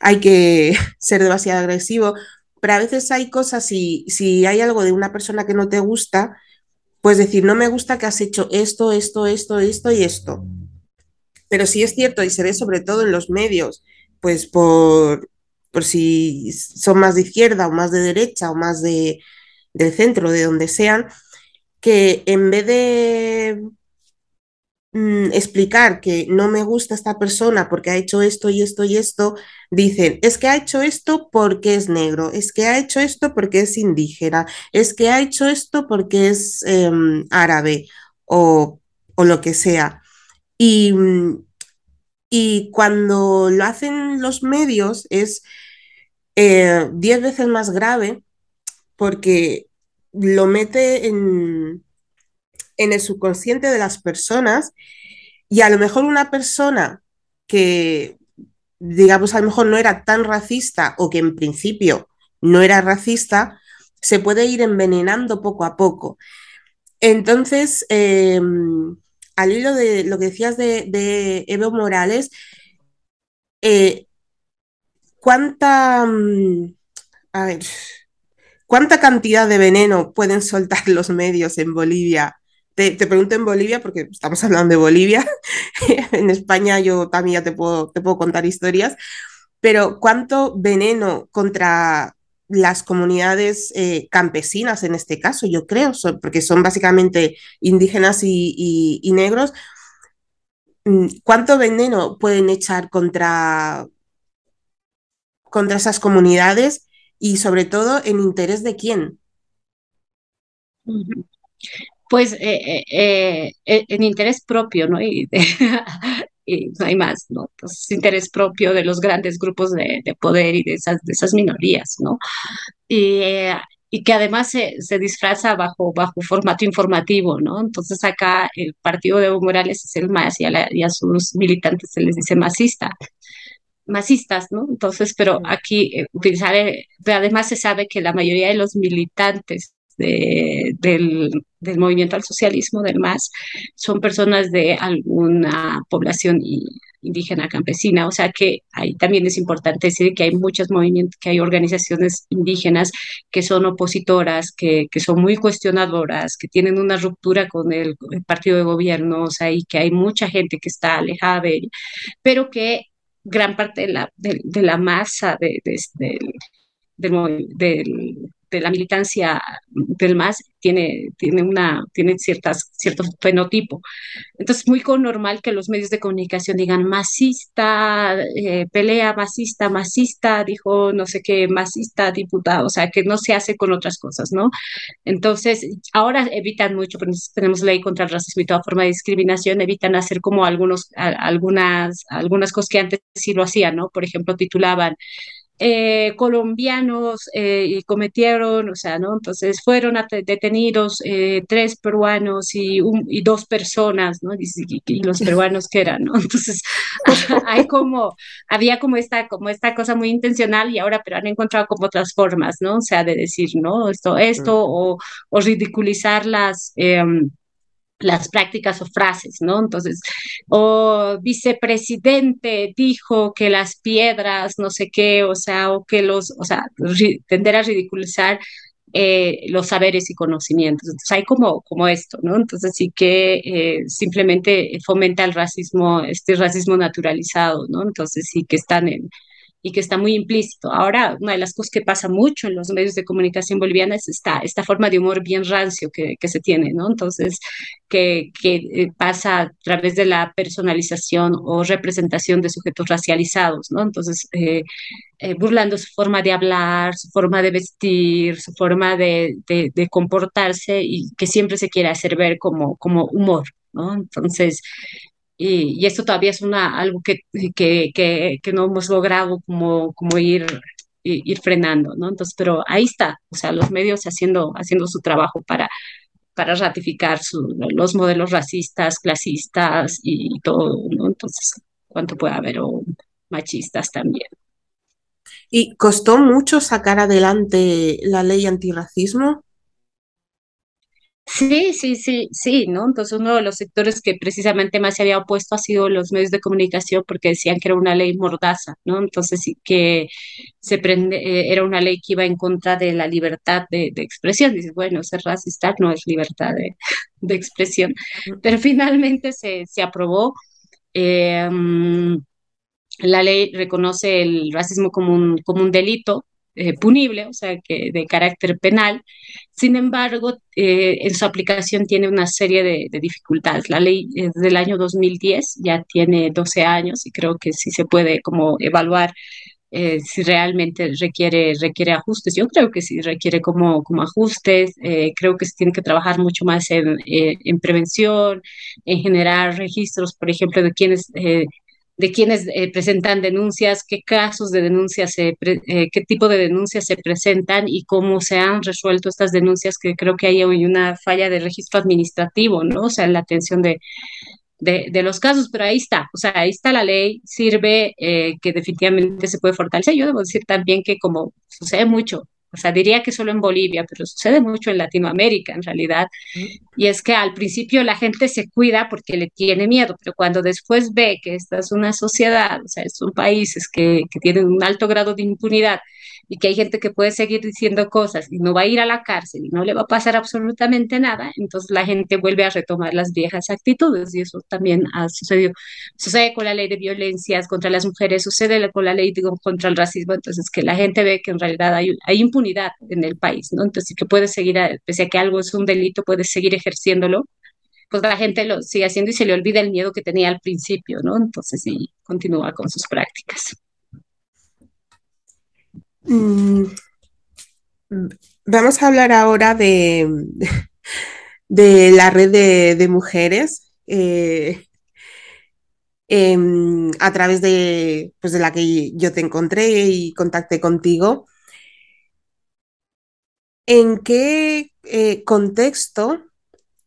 hay que ser demasiado agresivo, pero a veces hay cosas, si, si hay algo de una persona que no te gusta, pues decir, no me gusta que has hecho esto, esto, esto, esto y esto. Pero sí es cierto, y se ve sobre todo en los medios, pues por, por si son más de izquierda o más de derecha o más de, del centro, de donde sean, que en vez de mm, explicar que no me gusta esta persona porque ha hecho esto y esto y esto, dicen, es que ha hecho esto porque es negro, es que ha hecho esto porque es indígena, es que ha hecho esto porque es em, árabe o, o, lo que sea. Y, mm, y cuando lo hacen los medios es eh, diez veces más grave porque lo mete en, en el subconsciente de las personas y a lo mejor una persona que, digamos, a lo mejor no era tan racista o que en principio no era racista, se puede ir envenenando poco a poco. Entonces, eh, al hilo de lo que decías de, Evo Morales, eh, ¿cuánta, mm, cuánta cantidad de veneno pueden soltar los medios en Bolivia te, pregunto en Bolivia, porque estamos hablando de Bolivia. en España yo también ya te puedo, te puedo contar historias. Pero ¿cuánto veneno contra las comunidades eh, campesinas en este caso, yo creo, porque son básicamente indígenas y, negros? Mm, ¿Cuánto veneno pueden echar contra, contra esas comunidades y sobre todo en interés de quién? Pues eh, eh, eh, en interés propio, ¿no? Y, no hay más, ¿no? Entonces, interés propio de los grandes grupos de, poder y de esas, de esas minorías, ¿no? Y, y que además se, se, disfraza bajo, bajo formato informativo, ¿no? Entonces acá el partido de Evo Morales es el más y a, y a sus militantes se les dice masista masistas, ¿no? Entonces, pero aquí utilizar, además se sabe que la mayoría de los militantes del, del, movimiento al socialismo, del MAS, son personas de alguna población indígena campesina, o sea que ahí también es importante decir que hay muchos movimientos, que hay organizaciones indígenas que son opositoras, que, que son muy cuestionadoras, que tienen una ruptura con el, partido de gobierno, o sea, y que hay mucha gente que está alejada de él, pero que gran parte de la, de, la masa de, de, del, del, de la militancia del MAS tiene, tiene, una, tiene ciertas, cierto fenotipo. Entonces, muy normal que los medios de comunicación digan masista, eh, pelea masista, masista, dijo no sé qué, masista, diputado, o sea, que no se hace con otras cosas, ¿no? Entonces, ahora evitan mucho, tenemos ley contra el racismo y toda forma de discriminación, evitan hacer como algunos, algunas, algunas cosas que antes sí lo hacían, ¿no? Por ejemplo, titulaban eh, colombianos eh, y cometieron, o sea, ¿no? Entonces fueron detenidos eh, tres peruanos y, y, dos personas, ¿no? Y, los peruanos que eran, ¿no? Entonces hay como, había como esta, como esta cosa muy intencional y ahora pero han encontrado como otras formas, ¿no? O sea, de decir, ¿no? Esto, esto, o, o ridiculizar las... Las prácticas o frases, ¿no? Entonces, o vicepresidente dijo que las piedras, no sé qué, o sea, o que los, o sea, tender a ridiculizar eh, los saberes y conocimientos. Entonces, hay como, como esto, ¿no? Entonces, sí que eh, simplemente fomenta el racismo, este racismo naturalizado, ¿no? Entonces, sí que están en, y que está muy implícito. Ahora, una de las cosas que pasa mucho en los medios de comunicación boliviana es esta, esta forma de humor bien rancio que, que se tiene, ¿no? Entonces, que, que, eh, pasa a través de la personalización o representación de sujetos racializados, ¿no? Entonces, eh, eh, burlando su forma de hablar, su forma de vestir, su forma de, de, de, comportarse y que siempre se quiere hacer ver como, como humor, ¿no? Entonces, y, esto todavía es una, algo que, que, que, no hemos logrado como, como ir, ir frenando, ¿no? Entonces, pero ahí está, o sea, los medios haciendo, haciendo su trabajo para, para ratificar los modelos racistas, clasistas y, todo, ¿no? Entonces, ¿cuánto puede haber? Machistas también. ¿Y costó mucho sacar adelante la ley antirracismo? Sí, sí, sí, sí, ¿no? Entonces uno de los sectores que precisamente más se había opuesto ha sido los medios de comunicación porque decían que era una ley mordaza, ¿no? Entonces sí que se prende, eh, era una ley que iba en contra de la libertad de, expresión. Dices, bueno, ser racista no es libertad de, expresión, pero finalmente se, se aprobó. Eh, mm, la ley reconoce el racismo como un, como un delito eh, punible, o sea, que de carácter penal. Sin embargo, eh, en su aplicación tiene una serie de, dificultades. La ley es del año 2010, ya tiene 12 años y creo que sí se puede como evaluar eh, si realmente requiere, requiere ajustes. Yo creo que sí requiere como, como ajustes, creo que se tiene que trabajar mucho más en, en prevención, en generar registros, por ejemplo, de quienes de quienes eh, presentan denuncias, qué casos de denuncias, eh, qué tipo de denuncias se presentan y cómo se han resuelto estas denuncias, que creo que hay hoy una falla de registro administrativo, ¿no? O sea, la atención de, de, los casos, pero ahí está, o sea, ahí está la ley, sirve eh, que definitivamente se puede fortalecer. Yo debo decir también que como sucede mucho o sea, diría que solo en Bolivia, pero sucede mucho en Latinoamérica en realidad. Y es que al principio la gente se cuida porque le tiene miedo, pero cuando después ve que esta es una sociedad, o sea, son países que, que tienen un alto grado de impunidad y que hay gente que puede seguir diciendo cosas y no va a ir a la cárcel y no le va a pasar absolutamente nada, entonces la gente vuelve a retomar las viejas actitudes y eso también ha sucedido. Sucede con la ley de violencias contra las mujeres, sucede con la ley contra el racismo, entonces que la gente ve que en realidad hay, hay impunidad en el país, ¿no? Entonces que puede seguir, pese a que algo es un delito, puede seguir ejerciéndolo pues la gente lo sigue haciendo y se le olvida el miedo que tenía al principio, ¿no? Entonces sí, continúa con sus prácticas. Mm, vamos a hablar ahora de, de la red de, mujeres eh, em, a través de, pues de la que yo te encontré y contacté contigo. ¿En qué eh, contexto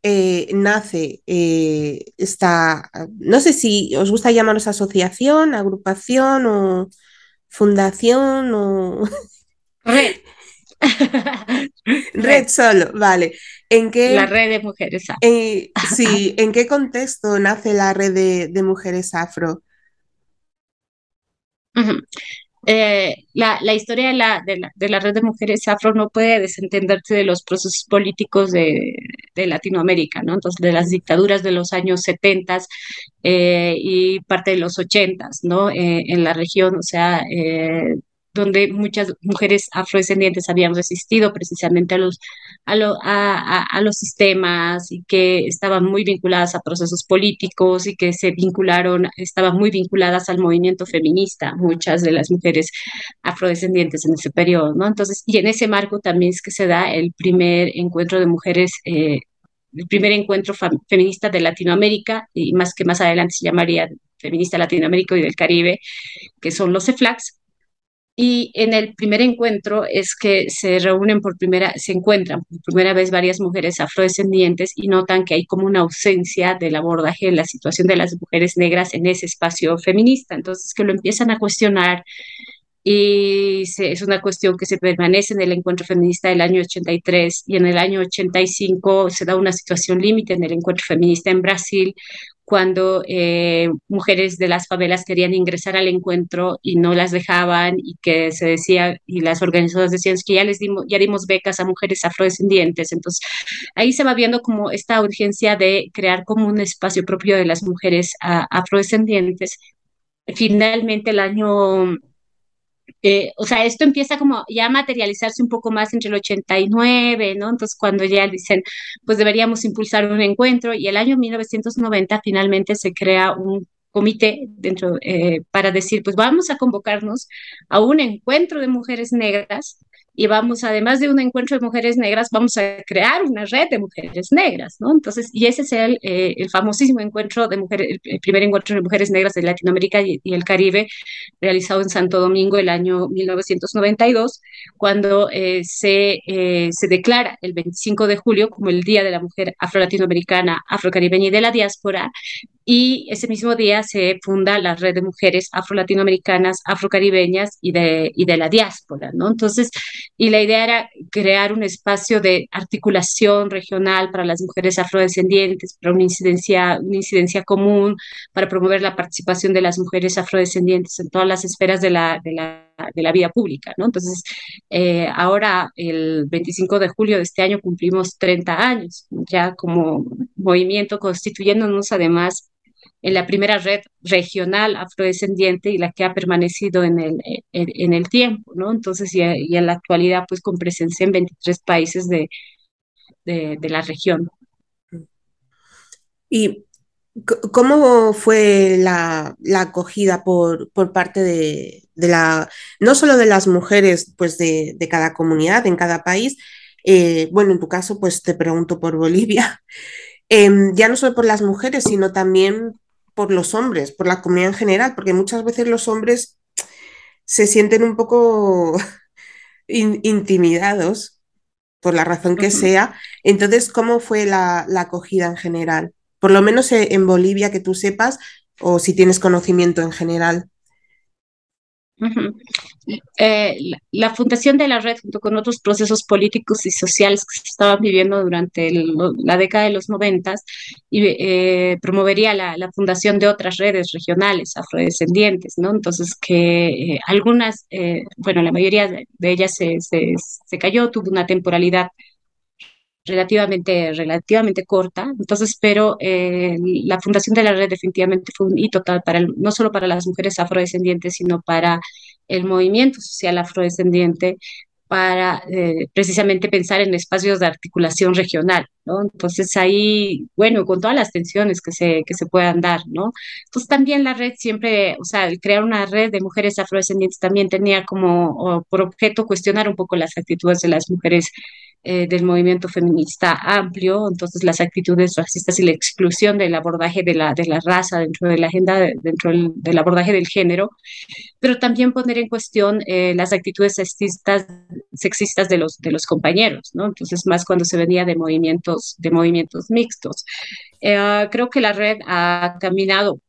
eh, nace esta, no sé si os gusta llamaros asociación, agrupación o fundación o... Red. red solo, vale. ¿En qué, la red de mujeres afro. sí, ¿en qué contexto nace la red de, mujeres afro? Eh, la, la, historia de la, de, la, de la, red de mujeres afro no puede desentenderse de los procesos políticos de, de Latinoamérica, ¿no? Entonces, de las dictaduras de los años 70 eh, y parte de los 80, ¿no? Eh, en la región, o sea, donde muchas mujeres afrodescendientes habían resistido precisamente a los, a, a, a, los sistemas y que estaban muy vinculadas a procesos políticos y que se vincularon, estaban muy vinculadas al movimiento feminista, muchas de las mujeres afrodescendientes en ese periodo, ¿no? Entonces, y en ese marco también es que se da el primer encuentro de mujeres. Eh, el primer encuentro feminista de Latinoamérica y más que más adelante se llamaría feminista Latinoamérica y del Caribe, que son los CEFLAX, y en el primer encuentro es que se reúnen por primera, se encuentran por primera vez varias mujeres afrodescendientes y notan que hay como una ausencia del abordaje de la situación de las mujeres negras en ese espacio feminista. Entonces que lo empiezan a cuestionar y es una cuestión que se permanece en el encuentro feminista del año 83 y en el año 85 se da una situación límite en el encuentro feminista en Brasil cuando eh, mujeres de las favelas querían ingresar al encuentro y no las dejaban y que se decía, y las organizadoras decían que ya les dimos, ya dimos becas a mujeres afrodescendientes. Entonces, ahí se va viendo como esta urgencia de crear como un espacio propio de las mujeres afrodescendientes. Finalmente, el año eh, o sea, esto empieza como ya a materializarse un poco más entre el 89, ¿no? Entonces, cuando ya dicen, pues deberíamos impulsar un encuentro, y el año 1990 finalmente se crea un comité dentro eh, para decir, pues vamos a convocarnos a un encuentro de mujeres negras y vamos, además de un encuentro de mujeres negras, vamos a crear una red de mujeres negras, ¿no? Entonces, y ese es el, eh, el famosísimo encuentro de mujeres, el primer encuentro de mujeres negras de Latinoamérica y, el Caribe, realizado en Santo Domingo el año 1992, cuando eh, se, eh, se declara el 25 de julio como el Día de la Mujer Afro-Latinoamericana, Afro-Caribeña y de la Diáspora, y ese mismo día se funda la red de mujeres afro-latinoamericanas, afro-caribeñas y de, y de la diáspora, ¿no? Entonces, y la idea era crear un espacio de articulación regional para las mujeres afrodescendientes, para una incidencia, una incidencia común, para promover la participación de las mujeres afrodescendientes en todas las esferas de la, de la, de la vida pública, ¿no? Entonces, eh, ahora, el 25 de julio de este año, cumplimos 30 años ya como movimiento, constituyéndonos además en la primera red regional afrodescendiente y la que ha permanecido en el, en, el tiempo, ¿no? Entonces, y, y, en la actualidad, pues con presencia en 23 países de, de, de la región. ¿Y cómo fue la, la acogida por, por parte de, de, la, no solo de las mujeres, pues de, de cada comunidad, en cada país? Eh, bueno, en tu caso, pues te pregunto por Bolivia. Eh, ya no solo por las mujeres, sino también por los hombres, por la comunidad en general, porque muchas veces los hombres se sienten un poco in intimidados por la razón que uh -huh. sea. Entonces, ¿cómo fue la, la, acogida en general? Por lo menos eh, en Bolivia, que tú sepas, o si tienes conocimiento en general. Eh, la, fundación de la red, junto con otros procesos políticos y sociales que se estaban viviendo durante la década de los noventas, eh, promovería la, fundación de otras redes regionales afrodescendientes, ¿no? Entonces, que eh, algunas, eh, bueno, la mayoría de, ellas se, se, cayó, tuvo una temporalidad relativamente, relativamente corta. Entonces, pero eh, la fundación de la red definitivamente fue un hito total para el, no solo para las mujeres afrodescendientes, sino para el movimiento social afrodescendiente, para eh, precisamente pensar en espacios de articulación regional. Entonces ahí, bueno, con todas las tensiones que se, que se puedan dar, ¿no? Entonces también la red siempre, o sea, crear una red de mujeres afrodescendientes también tenía como por objeto cuestionar un poco las actitudes de las mujeres eh, del movimiento feminista amplio, entonces las actitudes racistas y la exclusión del abordaje de la, de la raza dentro de la agenda, de, dentro del, abordaje del género, pero también poner en cuestión eh, las actitudes sexistas, sexistas de, los, de los compañeros, ¿no? Entonces, más cuando se venía de movimientos, de movimientos mixtos. Eh, creo que la red ha caminado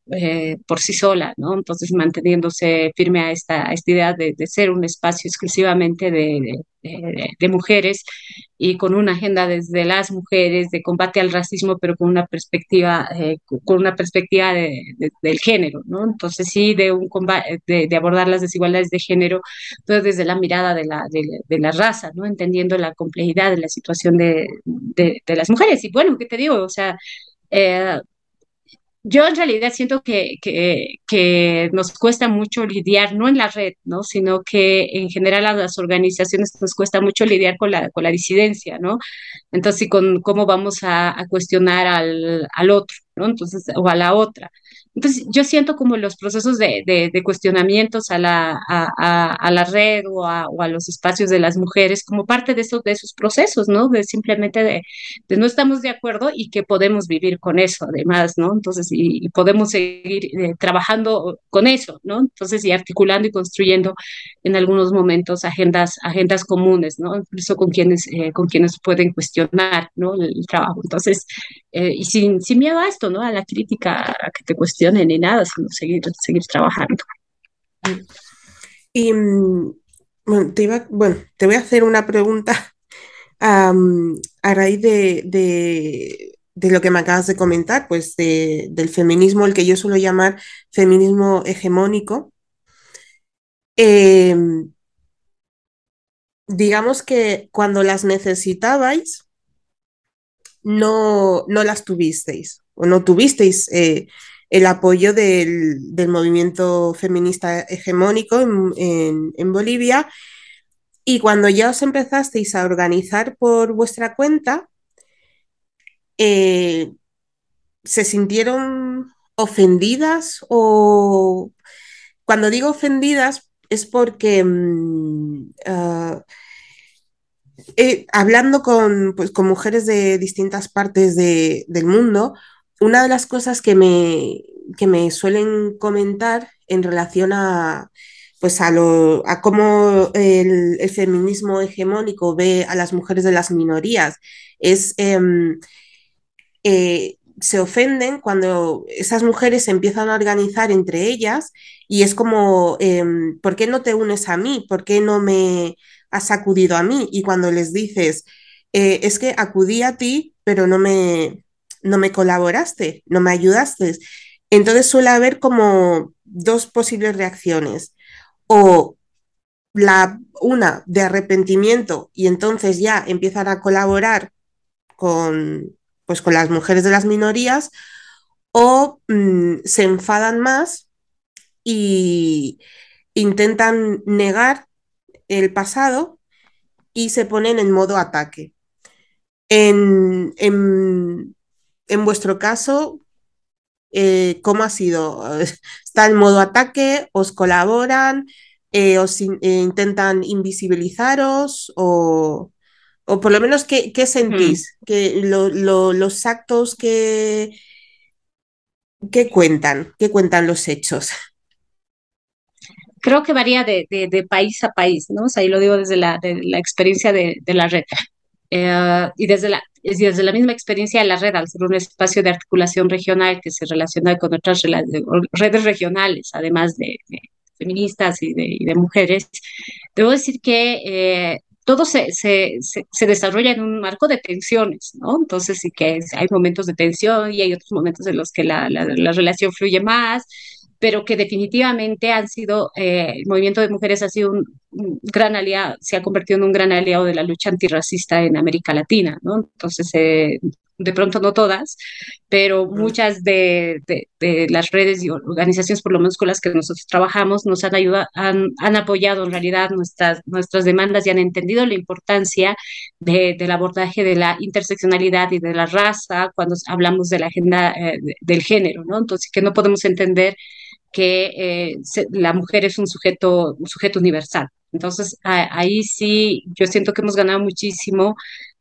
por sí sola, ¿no? Entonces, manteniéndose firme a esta, esta idea de, de, ser un espacio exclusivamente de, de, de, mujeres y con una agenda desde las mujeres de combate al racismo, pero con una perspectiva, eh, con una perspectiva del género, ¿no? Entonces, sí, de, un combate, de, abordar las desigualdades de género, pero desde la mirada de la, de, la raza, ¿no? Entendiendo la complejidad de la situación de, las mujeres. Y bueno, ¿qué te digo? O sea, eh, yo en realidad siento que, que, nos cuesta mucho lidiar, no en la red, ¿no? sino que en general a las organizaciones nos cuesta mucho lidiar con la, con la disidencia, ¿no? Entonces, con cómo vamos a, a cuestionar al, al otro, ¿no? Entonces, o a la otra. Entonces, yo siento como los procesos de, de, de cuestionamientos a la, a, a, la red o a, o a, los espacios de las mujeres como parte de esos, de esos procesos, ¿no? De simplemente de, de, no estamos de acuerdo y que podemos vivir con eso, además, ¿no? Entonces, y, y podemos seguir eh, trabajando con eso, ¿no? Entonces, y articulando y construyendo en algunos momentos agendas, agendas comunes, ¿no? Incluso con quienes, eh, con quienes pueden cuestionar, ¿no? El, el trabajo. Entonces, eh, y sin, sin miedo a esto, ¿no? A la crítica, a que te cuestionen ni nada, sino seguir, seguir trabajando. Y bueno te, iba, bueno, te voy a hacer una pregunta a raíz de, de, lo que me acabas de comentar, pues de, del feminismo, el que yo suelo llamar feminismo hegemónico. Eh, digamos que cuando las necesitabais, no, no las tuvisteis, o no tuvisteis eh, el apoyo del, movimiento feminista hegemónico en, Bolivia. Y cuando ya os empezasteis a organizar por vuestra cuenta, eh, ¿se sintieron ofendidas o cuando digo ofendidas es porque uh, eh, hablando con, pues, con, mujeres de distintas partes de, del mundo, una de las cosas que me, que me suelen comentar en relación a, pues a, lo, a cómo el, feminismo hegemónico ve a las mujeres de las minorías es eh, eh, se ofenden cuando esas mujeres se empiezan a organizar entre ellas y es como, eh, ¿por qué no te unes a mí? ¿Por qué no me has acudido a mí? Y cuando les dices, eh, es que acudí a ti, pero no me, no me colaboraste, no me ayudaste. Entonces suele haber como dos posibles reacciones. O la una de arrepentimiento y entonces ya empiezan a colaborar con, pues, con las mujeres de las minorías, o mm, se enfadan más y intentan negar el pasado y se ponen en modo ataque. En, en vuestro caso, eh, ¿cómo ha sido? ¿Está en modo ataque? ¿Os colaboran? Eh, ¿Os in, eh, intentan invisibilizaros? O, o, por lo menos, ¿qué, qué sentís? Mm. Que lo, lo, los actos que, ¿Qué cuentan? ¿Qué cuentan los hechos? Creo que varía de, de, de país a país, ¿no? O sea, y lo digo desde la, de la experiencia de la red. Eh, y desde la, desde la misma experiencia de la red, al ser un espacio de articulación regional que se relaciona con otras redes regionales, además de, de feministas y de, y de, mujeres, debo decir que eh, todo se, se, se, desarrolla en un marco de tensiones, ¿no? Entonces sí que hay momentos de tensión y hay otros momentos en los que la, la, la relación fluye más, pero que definitivamente han sido, eh, el movimiento de mujeres ha sido un, gran aliado, se ha convertido en un gran aliado de la lucha antirracista en América Latina, ¿no? Entonces, eh, de pronto no todas, pero muchas de, de, de, las redes y organizaciones, por lo menos con las que nosotros trabajamos, nos han ayudado, han, han apoyado en realidad nuestras, nuestras demandas y han entendido la importancia de, del abordaje de la interseccionalidad y de la raza cuando hablamos de la agenda eh, del género, ¿no? Entonces, que no podemos entender que eh, se, la mujer es un sujeto, un sujeto universal. Entonces, ahí sí, yo siento que hemos ganado muchísimo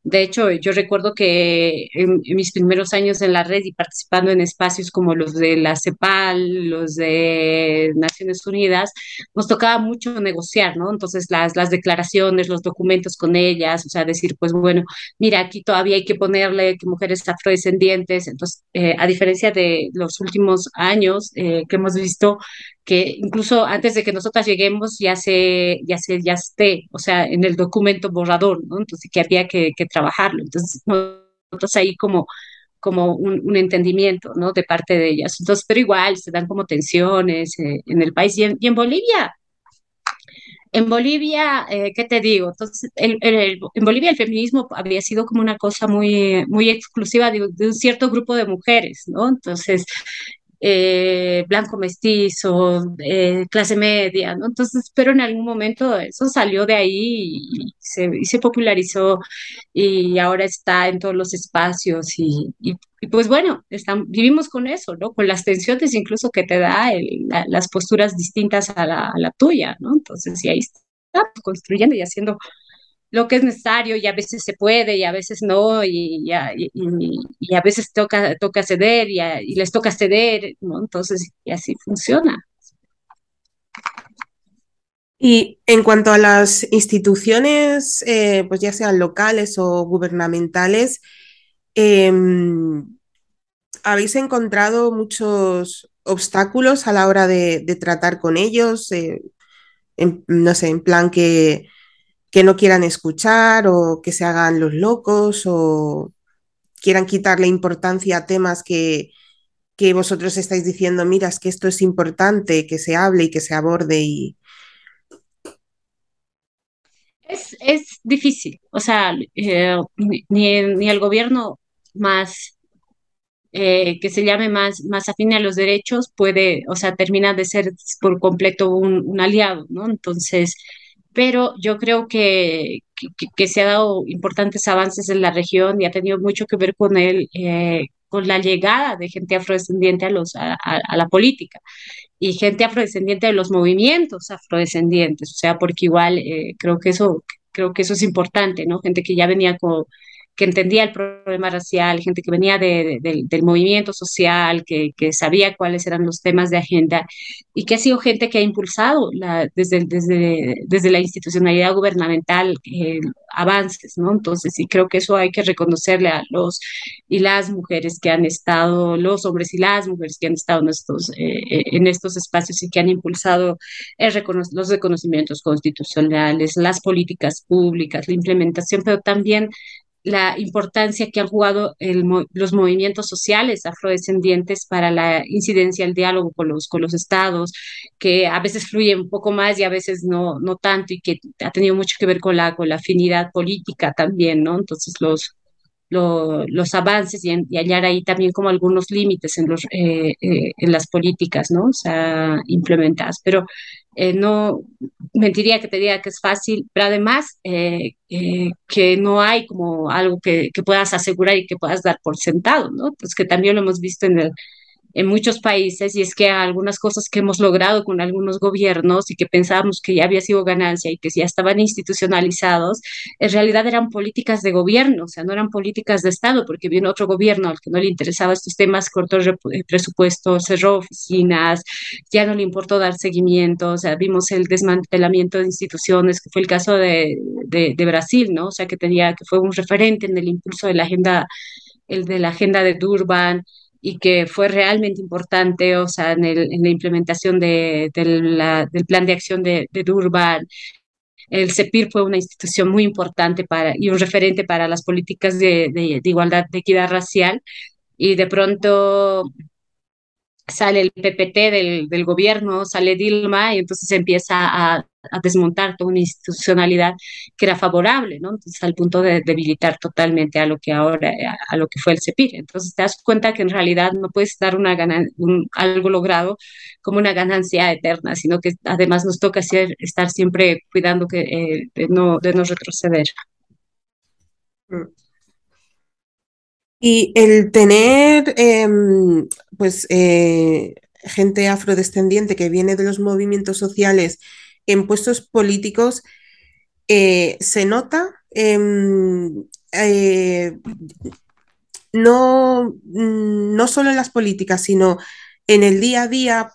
de hecho, yo recuerdo que en, en, mis primeros años en la red y participando en espacios como los de la CEPAL, los de Naciones Unidas, nos tocaba mucho negociar, ¿no? Entonces, las, las declaraciones, los documentos con ellas, o sea, decir, pues bueno, mira, aquí todavía hay que ponerle que mujeres afrodescendientes. Entonces, eh, a diferencia de los últimos años eh, que hemos visto que incluso antes de que nosotras lleguemos ya se, ya se, ya esté, o sea, en el documento borrador, ¿no? Entonces, que había que, que trabajarlo. Entonces, nosotros ahí como, como un, un, entendimiento, ¿no? De parte de ellas. Entonces, pero igual se dan como tensiones eh, en el país y en, y en Bolivia. En Bolivia, eh, ¿qué te digo? Entonces, el, el, en Bolivia el feminismo había sido como una cosa muy, muy exclusiva de, de un cierto grupo de mujeres, ¿no? Entonces, eh, blanco mestizo, eh, clase media, ¿no? Entonces, pero en algún momento eso salió de ahí y se, popularizó y ahora está en todos los espacios y, pues bueno, están, vivimos con eso, ¿no? Con las tensiones incluso que te da las posturas distintas a la, a la, tuya, ¿no? Entonces, y ahí estamos construyendo y haciendo lo que es necesario y a veces se puede y a veces no y, y, y, y a veces toca, toca ceder y, a, les toca ceder. Entonces, y así funciona. Y en cuanto a las instituciones, eh, pues ya sean locales o gubernamentales, eh, ¿habéis encontrado muchos obstáculos a la hora de, de tratar con ellos? Eh, no sé, en plan que que no quieran escuchar o que se hagan los locos o quieran quitarle importancia a temas que, que vosotros estáis diciendo, mira, es que esto es importante, que se hable y que se aborde y... Es, es difícil, o sea, eh, ni, ni el gobierno más eh, que se llame más, más a los derechos puede, o sea, termina de ser por completo un, un aliado, ¿no? Entonces, pero yo creo que, que, se ha dado importantes avances en la región y ha tenido mucho que ver con el, eh, con la llegada de gente afrodescendiente a, los, a, a, a, la política y gente afrodescendiente de los movimientos afrodescendientes, o sea, porque igual eh, creo que eso creo que eso es importante, ¿no? Gente que ya venía con que entendía el problema racial, gente que venía de, de, del movimiento social, que, que, sabía cuáles eran los temas de agenda y que ha sido gente que ha impulsado la, desde, desde, desde la institucionalidad gubernamental eh, avances, ¿no? Entonces, sí creo que eso hay que reconocerle a los y las mujeres que han estado, los hombres y las mujeres que han estado en estos, eh, en estos espacios y que han impulsado recono los reconocimientos constitucionales, las políticas públicas, la implementación, pero también la importancia que han jugado el, los movimientos sociales afrodescendientes para la incidencia, el diálogo con los, con los estados, que a veces fluye un poco más y a veces no, no tanto, y que ha tenido mucho que ver con la, con la afinidad política también, ¿no? Entonces, los, los avances y, hallar ahí también como algunos límites en, los, eh, eh, en las políticas, ¿no? O sea, implementadas. Pero eh, no mentiría que te diga que es fácil, pero además que no hay como algo que, que, puedas asegurar y que puedas dar por sentado, ¿no? Pues que también lo hemos visto en el, en muchos países y es que algunas cosas que hemos logrado con algunos gobiernos y que pensábamos que ya había sido ganancia y que ya estaban institucionalizados, en realidad eran políticas de gobierno, o sea, no eran políticas de Estado, porque vino otro gobierno al que no le interesaba estos temas, cortó el presupuesto, cerró oficinas, ya no le importó dar seguimiento, o sea, vimos el desmantelamiento de instituciones, que fue el caso de, de, de Brasil, ¿no? O sea, que tenía, que fue un referente en el impulso de la agenda, el de la agenda de Durban, y que fue realmente importante, o sea, en, el, en la implementación de, la, del plan de acción de, de, Durban. El CEPIR fue una institución muy importante para, y un referente para las políticas de, de igualdad, de equidad racial, y de pronto sale el PPT del, del, gobierno, sale Dilma y entonces empieza a, desmontar toda una institucionalidad que era favorable, ¿no? Entonces al punto de debilitar totalmente a lo que ahora, a, lo que fue el CEPIR. Entonces te das cuenta que en realidad no puedes dar una un, algo logrado como una ganancia eterna, sino que además nos toca ser, estar siempre cuidando que, eh, de, no, de no retroceder. Mm. Y el tener, em, pues, eh, gente afrodescendiente que viene de los movimientos sociales en puestos políticos, eh, se nota em, eh, no, no solo en las políticas, sino en el día a día,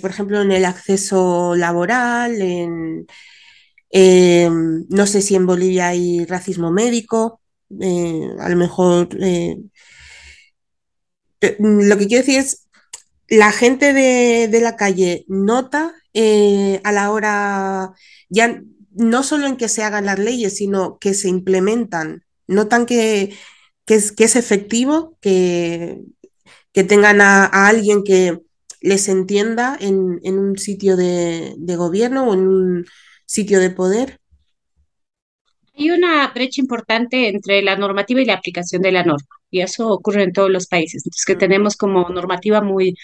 por ejemplo, en el acceso laboral, en, em, no sé si en Bolivia hay racismo médico, a lo mejor Mm, lo que quiero decir es, la gente de, la calle nota eh, a la hora, ya no solo en que se hagan las leyes, sino que se implementan, notan que, es, que es, efectivo, que, que tengan a, alguien que les entienda en, un sitio de, de gobierno o en un sitio de poder. Hay una brecha importante entre la normativa y la aplicación de la norma, y eso ocurre en todos los países. Entonces, que tenemos como normativa muy,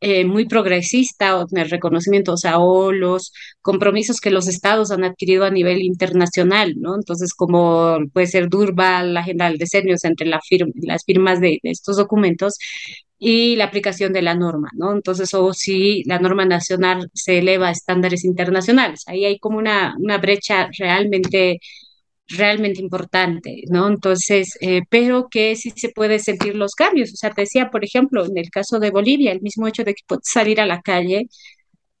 eh, muy progresista o el reconocimiento, o sea, o los compromisos que los estados han adquirido a nivel internacional, ¿no? Entonces, como puede ser Durban, la agenda del decenio, entre la las firmas de, de, estos documentos y la aplicación de la norma, ¿no? Entonces, o si la norma nacional se eleva a estándares internacionales, ahí hay como una, una brecha realmente realmente importante, ¿no? Entonces, eh, pero que sí se puede sentir los cambios. O sea, te decía, por ejemplo, en el caso de Bolivia, el mismo hecho de que puedes salir a la calle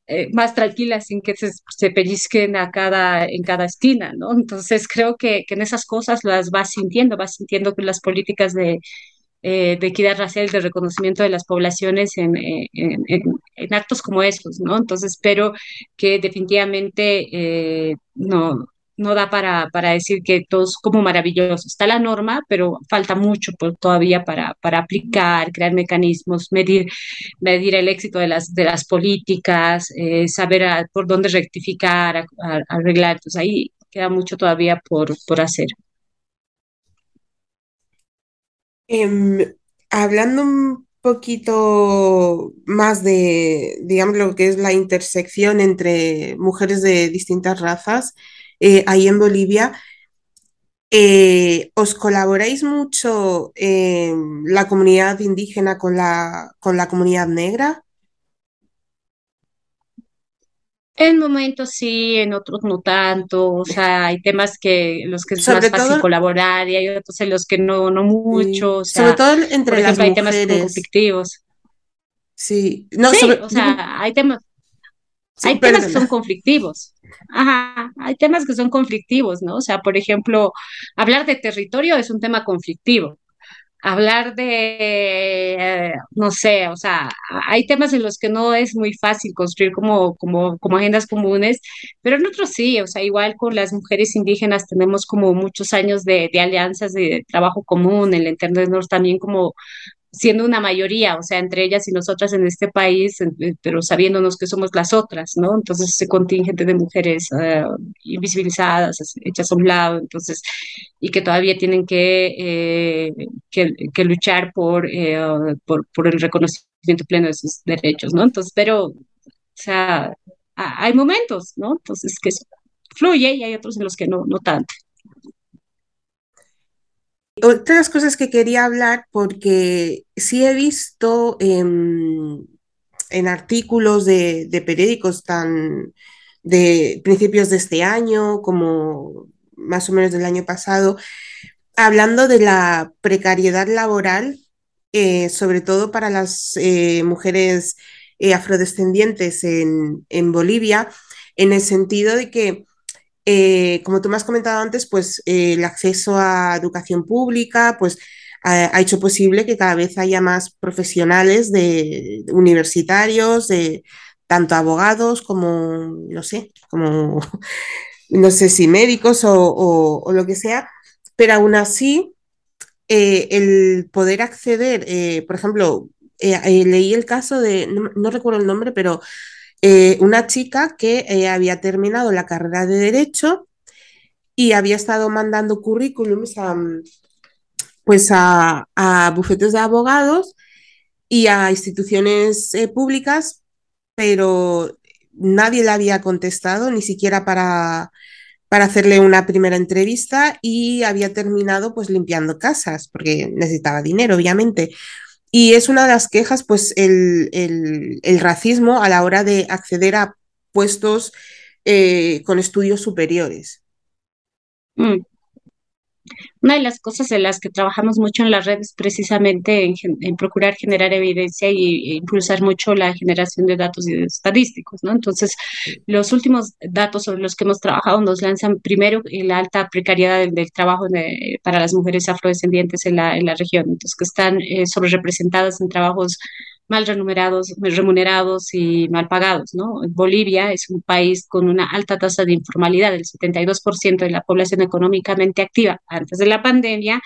eh, más tranquila sin que se, se, pellizquen a cada, en cada esquina, ¿no? Entonces, creo que, que en esas cosas las vas sintiendo, vas sintiendo que las políticas de, eh, de equidad racial, de reconocimiento de las poblaciones en, en, en, en, actos como esos, ¿no? Entonces, espero que definitivamente no, no da para, para decir que todo es como maravilloso. Está la norma, pero falta mucho pues, todavía para, para aplicar, crear mecanismos, medir, medir el éxito de las, de las políticas, eh, saber por dónde rectificar, arreglar. Entonces ahí queda mucho todavía por, por hacer. Em, hablando un poquito más de, digamos, lo que es la intersección entre mujeres de distintas razas, eh, ahí en Bolivia. Eh, ¿Os colaboráis mucho la comunidad indígena con la, con la comunidad negra? En momentos sí, en otros no tanto, o sea, hay temas que los que es más fácil colaborar y hay otros en los que no, no mucho, sobre todo entre por ejemplo, hay temas conflictivos. Sí, no, o sea, hay temas, hay temas que son conflictivos. Ajá, hay temas que son conflictivos, ¿no? O sea, por ejemplo, hablar de territorio es un tema conflictivo. Hablar de, eh, no sé, o sea, hay temas en los que no es muy fácil construir como, como, como agendas comunes, pero en otros sí, o sea, igual con las mujeres indígenas tenemos como muchos años de, de alianzas de trabajo común, el entendernos también como siendo una mayoría, o sea, entre ellas y nosotras en este país, pero sabiéndonos que somos las otras, ¿no? Entonces, ese contingente de mujeres uh, invisibilizadas, hechas a un lado, entonces, y que todavía tienen que, eh, que, luchar por, eh, por, por, el reconocimiento pleno de sus derechos, ¿no? Entonces, pero, o sea, hay momentos, ¿no? Entonces, que fluye y hay otros en los que no, no tanto. Otras cosas que quería hablar, porque sí he visto en, artículos de, periódicos tan de principios de este año como más o menos del año pasado, hablando de la precariedad laboral, eh, sobre todo para las eh, mujeres eh, afrodescendientes en, en Bolivia, en el sentido de que eh, como tú me has comentado antes, pues eh, el acceso a educación pública pues, ha, ha, hecho posible que cada vez haya más profesionales de, universitarios, de, tanto abogados como, no sé, como, no sé si médicos o, lo que sea, pero aún así, eh, el poder acceder, eh, por ejemplo, eh, leí el caso de, no recuerdo el nombre, pero eh, una chica que eh, había terminado la carrera de Derecho y había estado mandando currículums a, pues a, bufetes de abogados y a instituciones eh, públicas, pero nadie la había contestado, ni siquiera para, para hacerle una primera entrevista y había terminado pues limpiando casas, porque necesitaba dinero, obviamente. Y es una de las quejas, pues, el, el, racismo a la hora de acceder a puestos eh, con estudios superiores. Mm. Una de las cosas en las que trabajamos mucho en la red es precisamente en, en procurar generar evidencia y, e impulsar mucho la generación de datos y de estadísticos, ¿no? Entonces, los últimos datos sobre los que hemos trabajado nos lanzan primero la alta precariedad del, del trabajo de, para las mujeres afrodescendientes en la, en la región, entonces que están eh, sobre representadas en trabajos mal remunerados, remunerados y mal pagados, ¿no? Bolivia es un país con una alta tasa de informalidad, el 72% de la población económicamente activa antes de la pandemia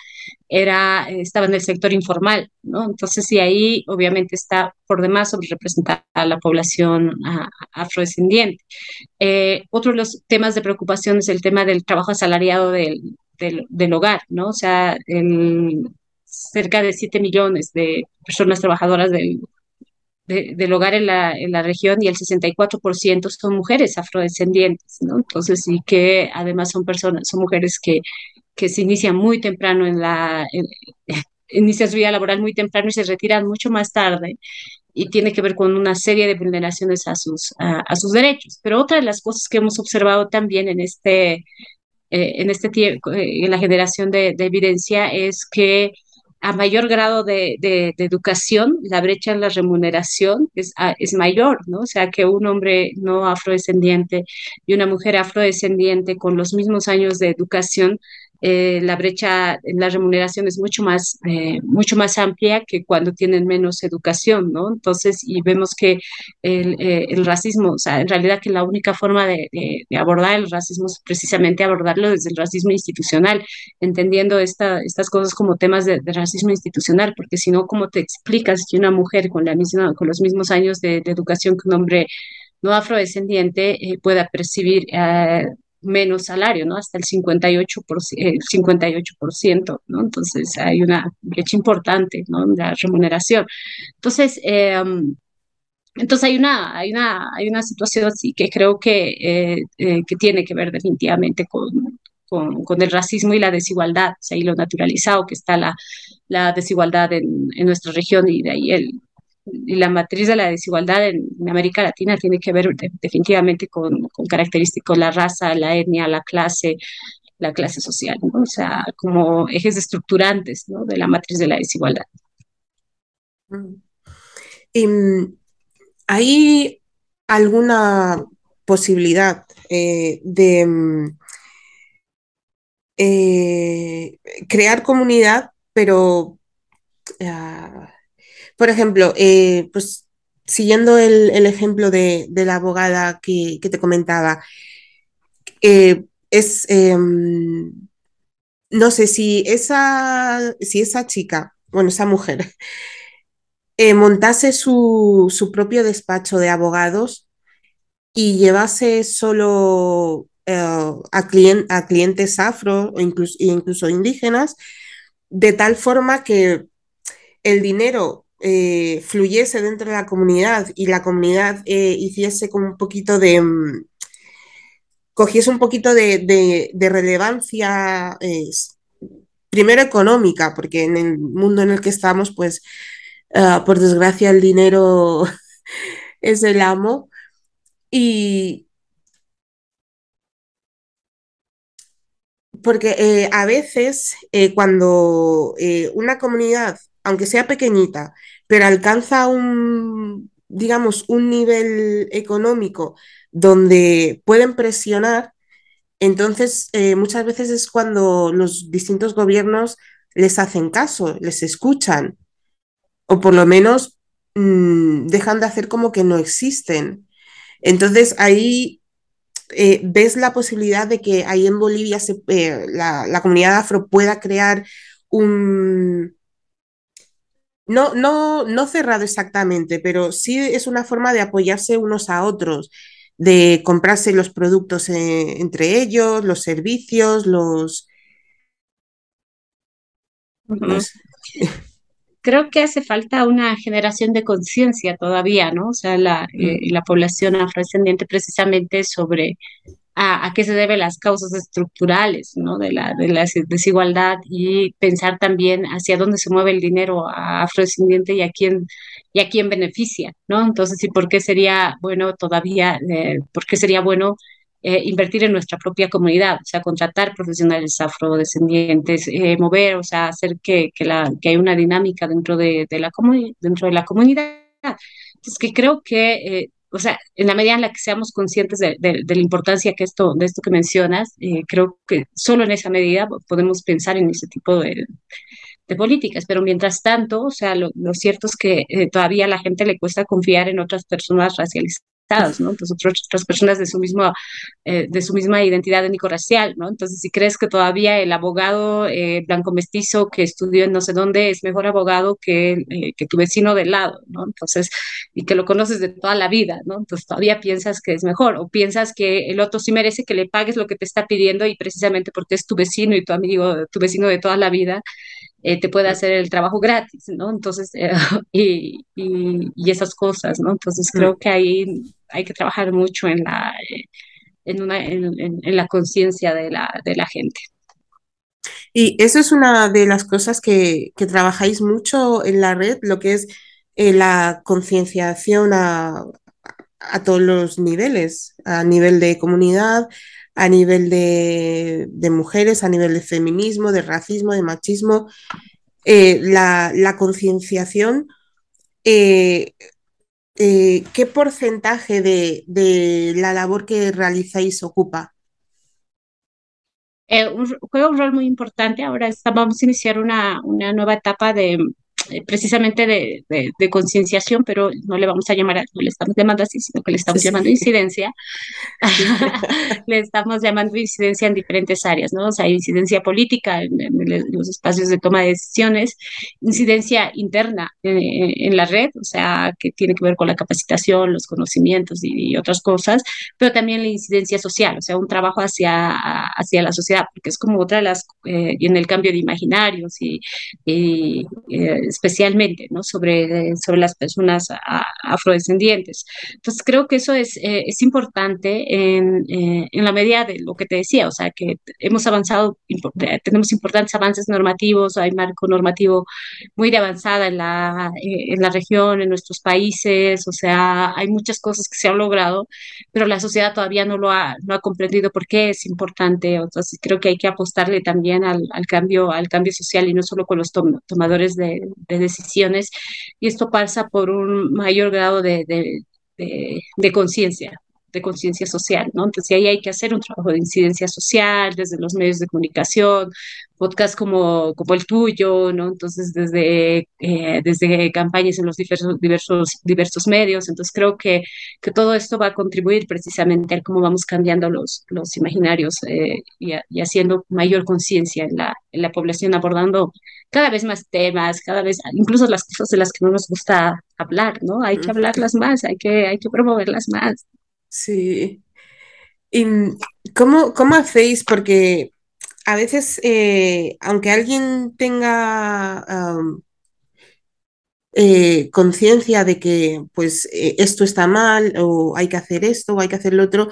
era, estaba en el sector informal, ¿no? Entonces, y ahí obviamente está por demás sobre representada la población a, afrodescendiente. Eh, otro de los temas de preocupación es el tema del trabajo asalariado del, del, del hogar, ¿no? O sea, el, cerca de 7 millones de personas trabajadoras del, de, del hogar en la, en la región y el 64% son mujeres afrodescendientes, ¿no? Entonces, y que además son personas, son mujeres que, que se inician muy temprano en la, en, inician su vida laboral muy temprano y se retiran mucho más tarde y tiene que ver con una serie de vulneraciones a sus, a, a sus derechos. Pero otra de las cosas que hemos observado también en este, eh, en este tiempo, eh, en la generación de, de evidencia es que a mayor grado de, de, educación, la brecha en la remuneración es, es mayor, ¿no? O sea, que un hombre no afrodescendiente y una mujer afrodescendiente con los mismos años de educación eh, la brecha en la remuneración es mucho más, eh, mucho más amplia que cuando tienen menos educación, ¿no? Entonces, y vemos que el, eh, racismo, o sea, en realidad que la única forma de, abordar el racismo es precisamente abordarlo desde el racismo institucional, entendiendo esta, estas cosas como temas de, racismo institucional, porque si no, ¿cómo te explicas que una mujer con, la misma, con los mismos años de, educación que un hombre no afrodescendiente pueda percibir menos salario, ¿no? Hasta el 58%, el 58%, ¿no? Entonces hay una brecha importante, ¿no? De la remuneración. Entonces, eh, entonces hay una, hay una, hay una situación así que creo que, eh, eh, que tiene que ver definitivamente con, con, con, el racismo y la desigualdad, o sea, y lo naturalizado que está la, la desigualdad en, en nuestra región y de ahí el, y la matriz de la desigualdad en, América Latina tiene que ver de, definitivamente con, con característicos la raza, la etnia, la clase, la clase social, ¿no? o sea, como ejes estructurantes ¿no? de la matriz de la desigualdad. ¿Y, ¿Hay alguna posibilidad eh, de eh, crear comunidad, pero uh, por ejemplo, eh, pues siguiendo el, ejemplo de, la abogada que, te comentaba, eh, es, eh, no sé, si esa, si esa chica bueno, esa mujer, eh, montase su, su, propio despacho de abogados y llevase solo a, client, a, clientes afro o incluso, incluso indígenas, de tal forma que el dinero eh, fluyese dentro de la comunidad y la comunidad eh, hiciese como un poquito de, um, cogiese un poquito de, relevancia, eh, primero económica, porque en el mundo en el que estamos, pues, uh, por desgracia, el dinero es el amo. Y porque a veces cuando una comunidad, aunque sea pequeñita, pero alcanza un, digamos, un nivel económico donde pueden presionar, entonces muchas veces es cuando los distintos gobiernos les hacen caso, les escuchan, o por lo menos mmm, dejan de hacer como que no existen. Entonces ahí eh, ves la posibilidad de que ahí en Bolivia eh, la, comunidad afro pueda crear un... No, no, no cerrado exactamente, pero sí es una forma de apoyarse unos a otros, de comprarse los productos eh, entre ellos, los servicios, los... Uh -huh. los creo que hace falta una generación de conciencia todavía, ¿no? O sea, la, eh, la población afrodescendiente precisamente sobre a, a, qué se deben las causas estructurales, ¿no? De la, de la desigualdad y pensar también hacia dónde se mueve el dinero afrodescendiente y a quién y a quién beneficia, ¿no? Entonces, ¿y por qué sería bueno todavía, eh, por qué sería bueno eh, invertir en nuestra propia comunidad, o sea, contratar profesionales afrodescendientes, eh, mover, o sea, hacer que, que hay una dinámica dentro de, de la, dentro de la comunidad. Entonces, que creo que, eh, o sea, en la medida en la que seamos conscientes de, de, de la importancia que esto, de esto que mencionas, eh, creo que solo en esa medida podemos pensar en ese tipo de, políticas, pero mientras tanto, o sea, lo, lo cierto es que eh, todavía a la gente le cuesta confiar en otras personas racializadas Entonces, otras, otras personas de su, mismo, eh, de su misma identidad étnico-racial, ¿no? Entonces, si crees que todavía el abogado eh, blanco mestizo que estudió en no sé dónde es mejor abogado que, eh, que tu vecino del lado, ¿no? Entonces, y que lo conoces de toda la vida, ¿no? Entonces, todavía piensas que es mejor o piensas que el otro sí merece que le pagues lo que te está pidiendo y precisamente porque es tu vecino y tu amigo, tu vecino de toda la vida, eh, te puede hacer el trabajo gratis, ¿no? Entonces, eh, y, y, y, esas cosas, ¿no? Entonces, creo que ahí hay que trabajar mucho en la, en una, en, en, en la conciencia de la, de la gente. Y eso es una de las cosas que, que trabajáis mucho en la red, lo que es eh, la concienciación a, a todos los niveles, a nivel de comunidad, a nivel de, mujeres, a nivel de feminismo, de racismo, de machismo, eh, la, concienciación, eh, eh, ¿qué porcentaje de, de, la labor que realizáis ocupa? Juega un rol muy importante. Ahora está, vamos a iniciar una, una nueva etapa de precisamente de, de, de concienciación, pero no le vamos a llamar, no le estamos llamando así, sino que le estamos sí, llamando incidencia. le estamos llamando incidencia en diferentes áreas, ¿no? O sea, incidencia política en, en los espacios de toma de decisiones, incidencia interna en, en, la red, o sea, que tiene que ver con la capacitación, los conocimientos y, y, otras cosas, pero también la incidencia social, o sea, un trabajo hacia, hacia la sociedad, porque es como otra de las, eh, en el cambio de imaginarios y, y eh, especialmente, ¿no? Sobre, sobre las personas afrodescendientes. Entonces, creo que eso es, eh, es importante en, eh, en, la medida de lo que te decía, o sea, que hemos avanzado, tenemos importantes avances normativos, hay marco normativo muy de avanzada en la, eh, en la región, en nuestros países, o sea, hay muchas cosas que se han logrado, pero la sociedad todavía no lo ha, no ha comprendido por qué es importante. Entonces, creo que hay que apostarle también al, al cambio, al cambio social y no solo con los tom tomadores de, de, decisiones y esto pasa por un mayor grado de, de, conciencia de conciencia social, ¿no? Entonces ahí hay que hacer un trabajo de incidencia social desde los medios de comunicación, podcast como, como el tuyo, ¿no? Entonces desde, eh, desde campañas en los diversos, diversos, diversos medios. Entonces creo que, que todo esto va a contribuir precisamente a cómo vamos cambiando los, los imaginarios eh, y, y, haciendo mayor conciencia en la, en la población, abordando cada vez más temas, cada vez, incluso las cosas de las que no nos gusta hablar, ¿no? Hay que hablarlas más, hay que, hay que promoverlas más. Sí. ¿Y cómo, cómo hacéis? Porque a veces, eh, aunque alguien tenga eh, conciencia de que pues eh, esto está mal o hay que hacer esto o hay que hacer lo otro,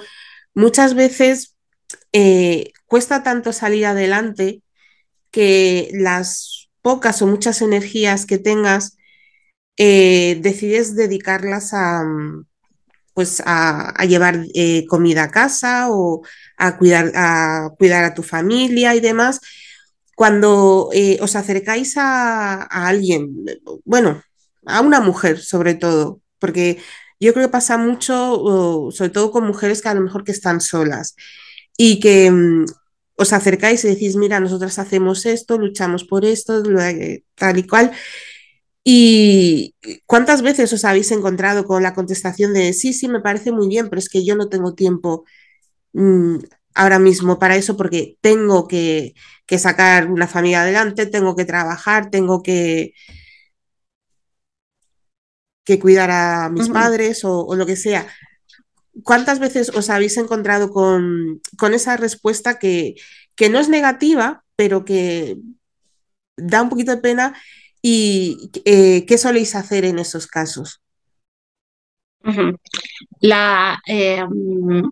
muchas veces cuesta tanto salir adelante que las pocas o muchas energías que tengas decides dedicarlas a, pues a, llevar eh, comida a casa o a cuidar, a cuidar a tu familia y demás. Cuando eh, os acercáis a, alguien, bueno, a una mujer sobre todo, porque yo creo que pasa mucho, sobre todo con mujeres que a lo mejor que están solas y que mm, os acercáis y decís, mira, nosotras hacemos esto, luchamos por esto, tal y cual. ¿Y cuántas veces os habéis encontrado con la contestación de sí, sí, me parece muy bien, pero es que yo no tengo tiempo mm, ahora mismo para eso porque tengo que, sacar una familia adelante, tengo que trabajar, tengo que, que cuidar a mis padres o, lo que sea? ¿Cuántas veces os habéis encontrado con, esa respuesta que, que no es negativa, pero que da un poquito de pena ¿Y eh, qué soléis hacer en esos casos? La, em,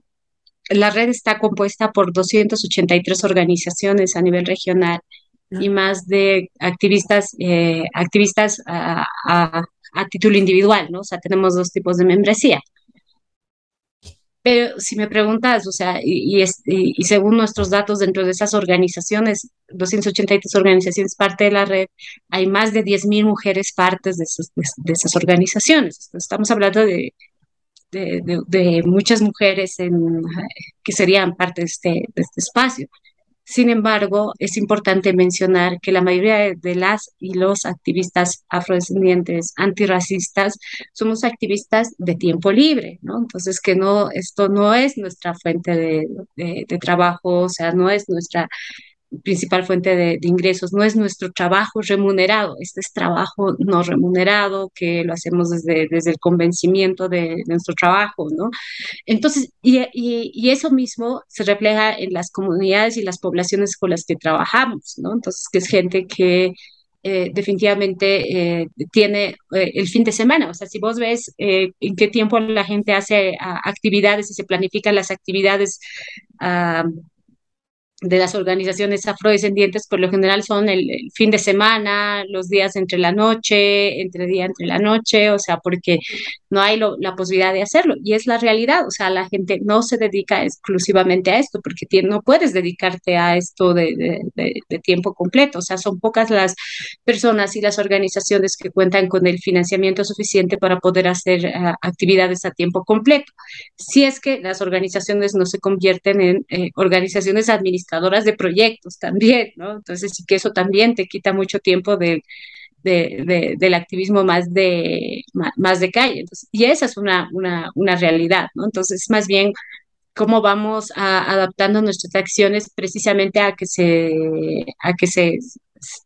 la red está compuesta por 283 organizaciones a nivel regional y más de activistas, eh, activistas a, a, título individual, ¿no? O sea, tenemos dos tipos de membresía. Pero si me preguntas, o sea, y, y, según nuestros datos dentro de esas organizaciones, 283 organizaciones parte de la red, hay más de 10.000 mujeres partes de, de, esas organizaciones. Estamos hablando de, muchas mujeres en, que serían parte de este, de este espacio. Sin embargo, es importante mencionar que la mayoría de las y los activistas afrodescendientes antirracistas somos activistas de tiempo libre, ¿no? Entonces, que no, esto no es nuestra fuente de, de trabajo, o sea, no es nuestra principal fuente de, ingresos, no es nuestro trabajo remunerado, este es trabajo no remunerado que lo hacemos desde, desde el convencimiento de, nuestro trabajo, ¿no? Entonces, y, y, eso mismo se refleja en las comunidades y las poblaciones con las que trabajamos, ¿no? Entonces, que es gente que eh, definitivamente eh, tiene eh, el fin de semana. O sea, si vos ves en qué tiempo la gente hace actividades y se planifican las actividades ah, de las organizaciones afrodescendientes por lo general son el, fin de semana, los días entre la noche, entre día entre la noche, o sea, porque no hay la posibilidad de hacerlo. Y es la realidad, o sea, la gente no se dedica exclusivamente a esto, porque no puedes dedicarte a esto de, tiempo completo, o sea, son pocas las personas y las organizaciones que cuentan con el financiamiento suficiente para poder hacer uh, actividades a tiempo completo. Si es que las organizaciones no se convierten en eh, organizaciones administrativas, de proyectos también, ¿no? Entonces, sí que eso también te quita mucho tiempo de, del activismo más de, más de calle. y esa es una, una, una realidad, ¿no? Entonces, más bien, cómo vamos adaptando nuestras acciones precisamente a que se, a que se,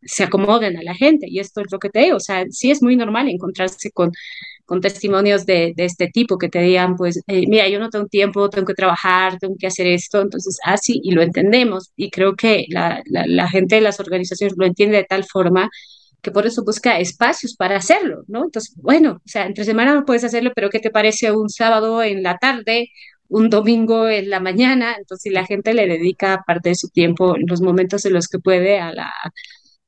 se acomoden a la gente. Y esto es lo que te digo, o sea, sí es muy normal encontrarse con con testimonios de, este tipo que te digan, pues, eh, mira, yo no tengo tiempo, tengo que trabajar, tengo que hacer esto, entonces así, y lo entendemos, y creo que la, gente de las organizaciones lo entiende de tal forma que por eso busca espacios para hacerlo, ¿no? Entonces, bueno, o sea, entre semana no puedes hacerlo, pero ¿qué te parece un sábado en la tarde, un domingo en la mañana? Entonces, si la gente le dedica parte de su tiempo, los momentos en los que puede a la,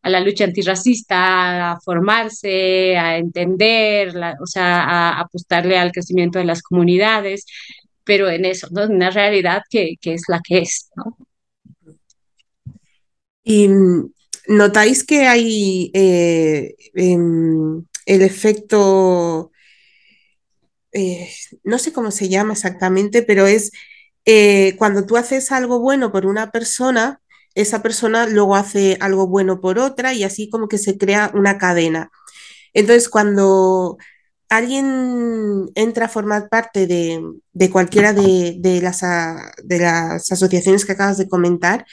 a la lucha antirracista, a formarse, a entender, o sea, a apostarle al crecimiento de las comunidades, pero en eso, ¿no? Una realidad que, es la que es, ¿no? Y notáis que hay eh, el efecto eh, no sé cómo se llama exactamente, pero es eh, cuando tú haces algo bueno por una persona, esa persona luego hace algo bueno por otra y así como que se crea una cadena. Entonces, cuando alguien entra a formar parte de, de cualquiera de, de, las, de las asociaciones que acabas de comentar,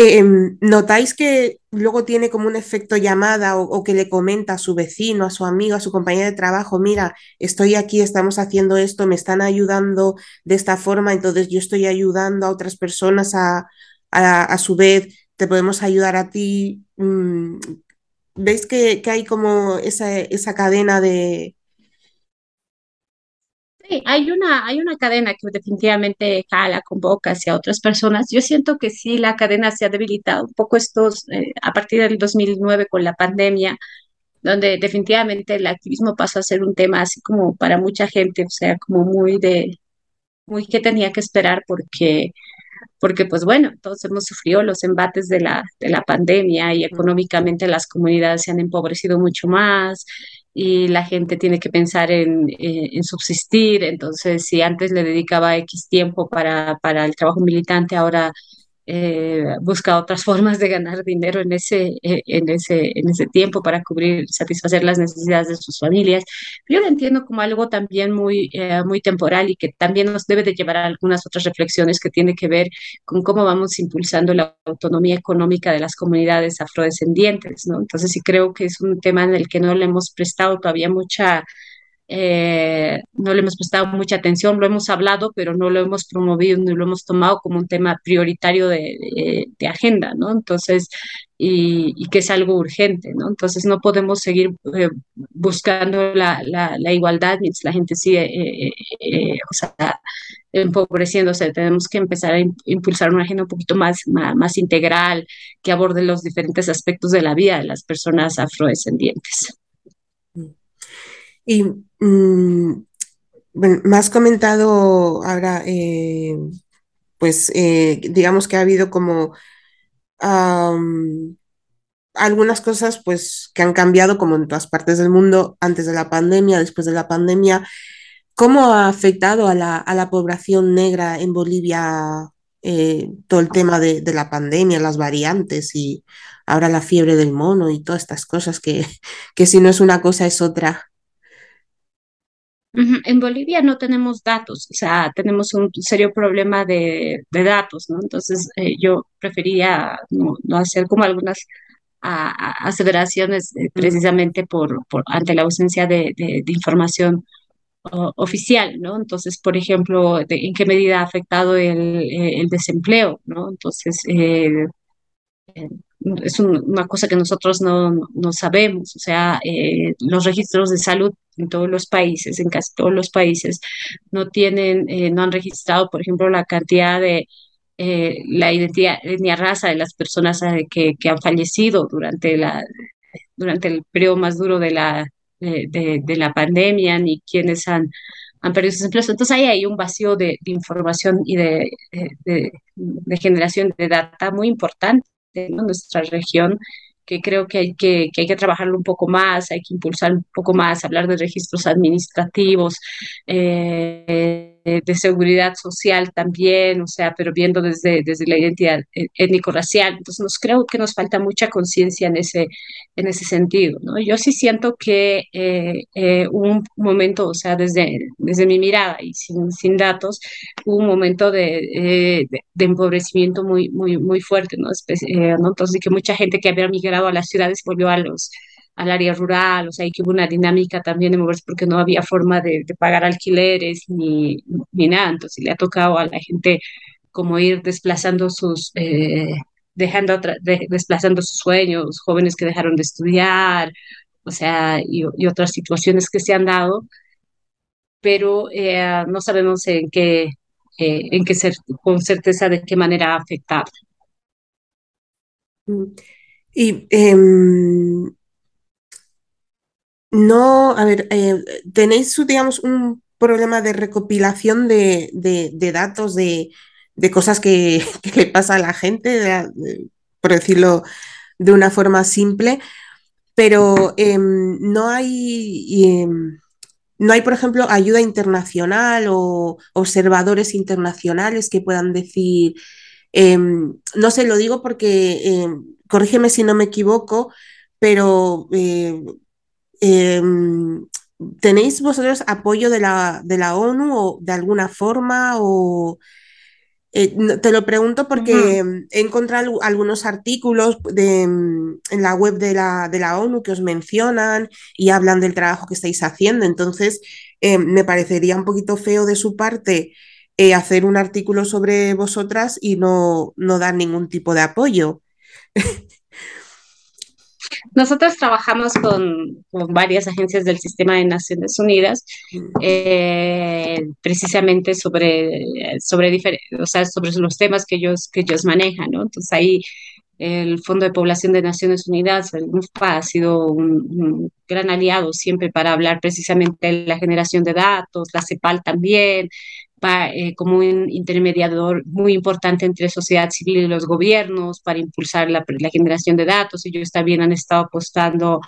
eh, ¿Notáis que luego tiene como un efecto llamada o, que le comenta a su vecino, a su amigo, a su compañera de trabajo, mira, estoy aquí, estamos haciendo esto, me están ayudando de esta forma, entonces yo estoy ayudando a otras personas a, a, a su vez, te podemos ayudar a ti? Mm, ¿Veis que, que hay como esa, esa cadena de, Sí, hay una, hay una cadena que definitivamente jala, convoca hacia otras personas. Yo siento que sí, la cadena se ha debilitado un poco estos, eh, a partir del 2009 con la pandemia, donde definitivamente el activismo pasó a ser un tema así como para mucha gente, o sea, como muy de, muy que tenía que esperar porque porque pues bueno, todos hemos sufrido los embates de la, de la pandemia y económicamente las comunidades se han empobrecido mucho más y la gente tiene que pensar en, eh, en subsistir. Entonces, si antes le dedicaba X tiempo para, para el trabajo militante, ahora eh, busca otras formas de ganar dinero en ese, eh, en ese, en ese tiempo para cubrir, satisfacer las necesidades de sus familias. Yo lo entiendo como algo también muy, eh, muy temporal y que también nos debe de llevar a algunas otras reflexiones que tiene que ver con cómo vamos impulsando la autonomía económica de las comunidades afrodescendientes, ¿no? Entonces sí creo que es un tema en el que no le hemos prestado todavía mucha eh, no le hemos prestado mucha atención, lo hemos hablado, pero no lo hemos promovido ni lo hemos tomado como un tema prioritario de, agenda, ¿no? Entonces, y, que es algo urgente, ¿no? Entonces, no podemos seguir eh, buscando la, la, igualdad mientras la gente sigue, eh, o sea, empobreciéndose. Tenemos que empezar a impulsar una agenda un poquito más, más, más integral, que aborde los diferentes aspectos de la vida de las personas afrodescendientes. Y mmm, bueno, me has comentado ahora, eh, pues eh, digamos que ha habido como algunas cosas pues que han cambiado como en todas partes del mundo antes de la pandemia, después de la pandemia. ¿Cómo ha afectado a la, a la población negra en Bolivia eh, todo el tema de, de, la pandemia, las variantes y ahora la fiebre del mono y todas estas cosas que, que si no es una cosa es otra? En Bolivia no tenemos datos, o sea, tenemos un serio problema de, de datos, ¿no? Entonces, eh, yo prefería no, no, hacer como algunas a, aseveraciones eh, precisamente por, por, ante la ausencia de, de, información oficial, ¿no? Entonces, por ejemplo, ¿en qué medida ha afectado el, el desempleo, ¿no? Entonces, eh, es un, una cosa que nosotros no, no sabemos, o sea, eh, los registros de salud en todos los países, en casi todos los países, no tienen, eh, no han registrado, por ejemplo, la cantidad de eh, la identidad, etnia raza de las personas eh, que, que, han fallecido durante la durante el periodo más duro de la de, la pandemia, ni quienes han han perdido sus empleos. Entonces ahí hay un vacío de, de información y de, de, de, generación de data muy importante en nuestra región que creo que hay que, que hay que trabajarlo un poco más, hay que impulsar un poco más, hablar de registros administrativos, eh, de seguridad social también, o sea, pero viendo desde, desde la identidad étnico-racial. Entonces, nos creo que nos falta mucha conciencia en ese, en ese sentido, ¿no? Yo sí siento que eh, eh, un momento, o sea, desde, desde mi mirada y sin, sin datos, un momento de, eh, de, de empobrecimiento muy, muy, muy fuerte. Eh, ¿no? Entonces, que mucha gente que había migrado a las ciudades volvió a los al área rural, o sea, que hubo una dinámica también de moverse porque no había forma de, de pagar alquileres ni, ni, nada, entonces le ha tocado a la gente como ir desplazando sus, eh, dejando, de, desplazando sus sueños, jóvenes que dejaron de estudiar, o sea, y, y otras situaciones que se han dado, pero eh, no sabemos en qué, eh, en qué ser, con certeza de qué manera ha afectado. Y eh, no, a ver, eh, tenéis, digamos, un problema de recopilación de, de, datos, de, de cosas que, que, le pasa a la gente, por decirlo de una forma simple, pero eh, no hay, no hay, por ejemplo, ayuda internacional o observadores internacionales que puedan decir, em, no sé, lo digo porque, em, corrígeme si no me equivoco, pero eh, em, ¿tenéis vosotros apoyo de la, de la ONU o de alguna forma o eh, te lo pregunto porque mm, he encontrado algunos artículos de, mm, en la web de la, de la, ONU que os mencionan y hablan del trabajo que estáis haciendo. Entonces, eh, me parecería un poquito feo de su parte eh, hacer un artículo sobre vosotras y no, no dar ningún tipo de apoyo. Nosotros trabajamos con, varias agencias del sistema de Naciones Unidas, eh, precisamente sobre, sobre, o sea, sobre los temas que ellos, que ellos manejan, ¿no? Entonces ahí el Fondo de Población de Naciones Unidas, el UNFPA, ha sido un, gran aliado siempre para hablar precisamente de la generación de datos, la CEPAL también, eh, como un intermediador muy importante entre sociedad civil y los gobiernos para impulsar la, la generación de datos. Ellos también han estado apostando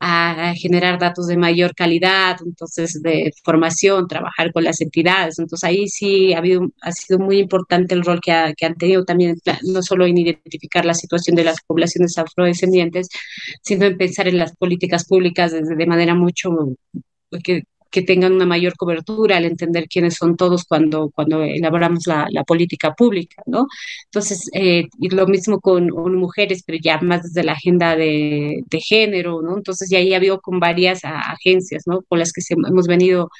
a, generar datos de mayor calidad, entonces de formación, trabajar con las entidades. Entonces ahí sí ha, habido, ha sido muy importante el rol que, que han tenido también, no solo en identificar la situación de las poblaciones afrodescendientes, sino en pensar en las políticas públicas de, de manera mucho que, que tengan una mayor cobertura, al entender quiénes son todos cuando, cuando elaboramos la, política pública, ¿no? Entonces, eh, y lo mismo con, mujeres, pero ya más desde la agenda de, de género, ¿no? Entonces, ya ahí ha habido con varias agencias, ¿no? Con las que hemos venido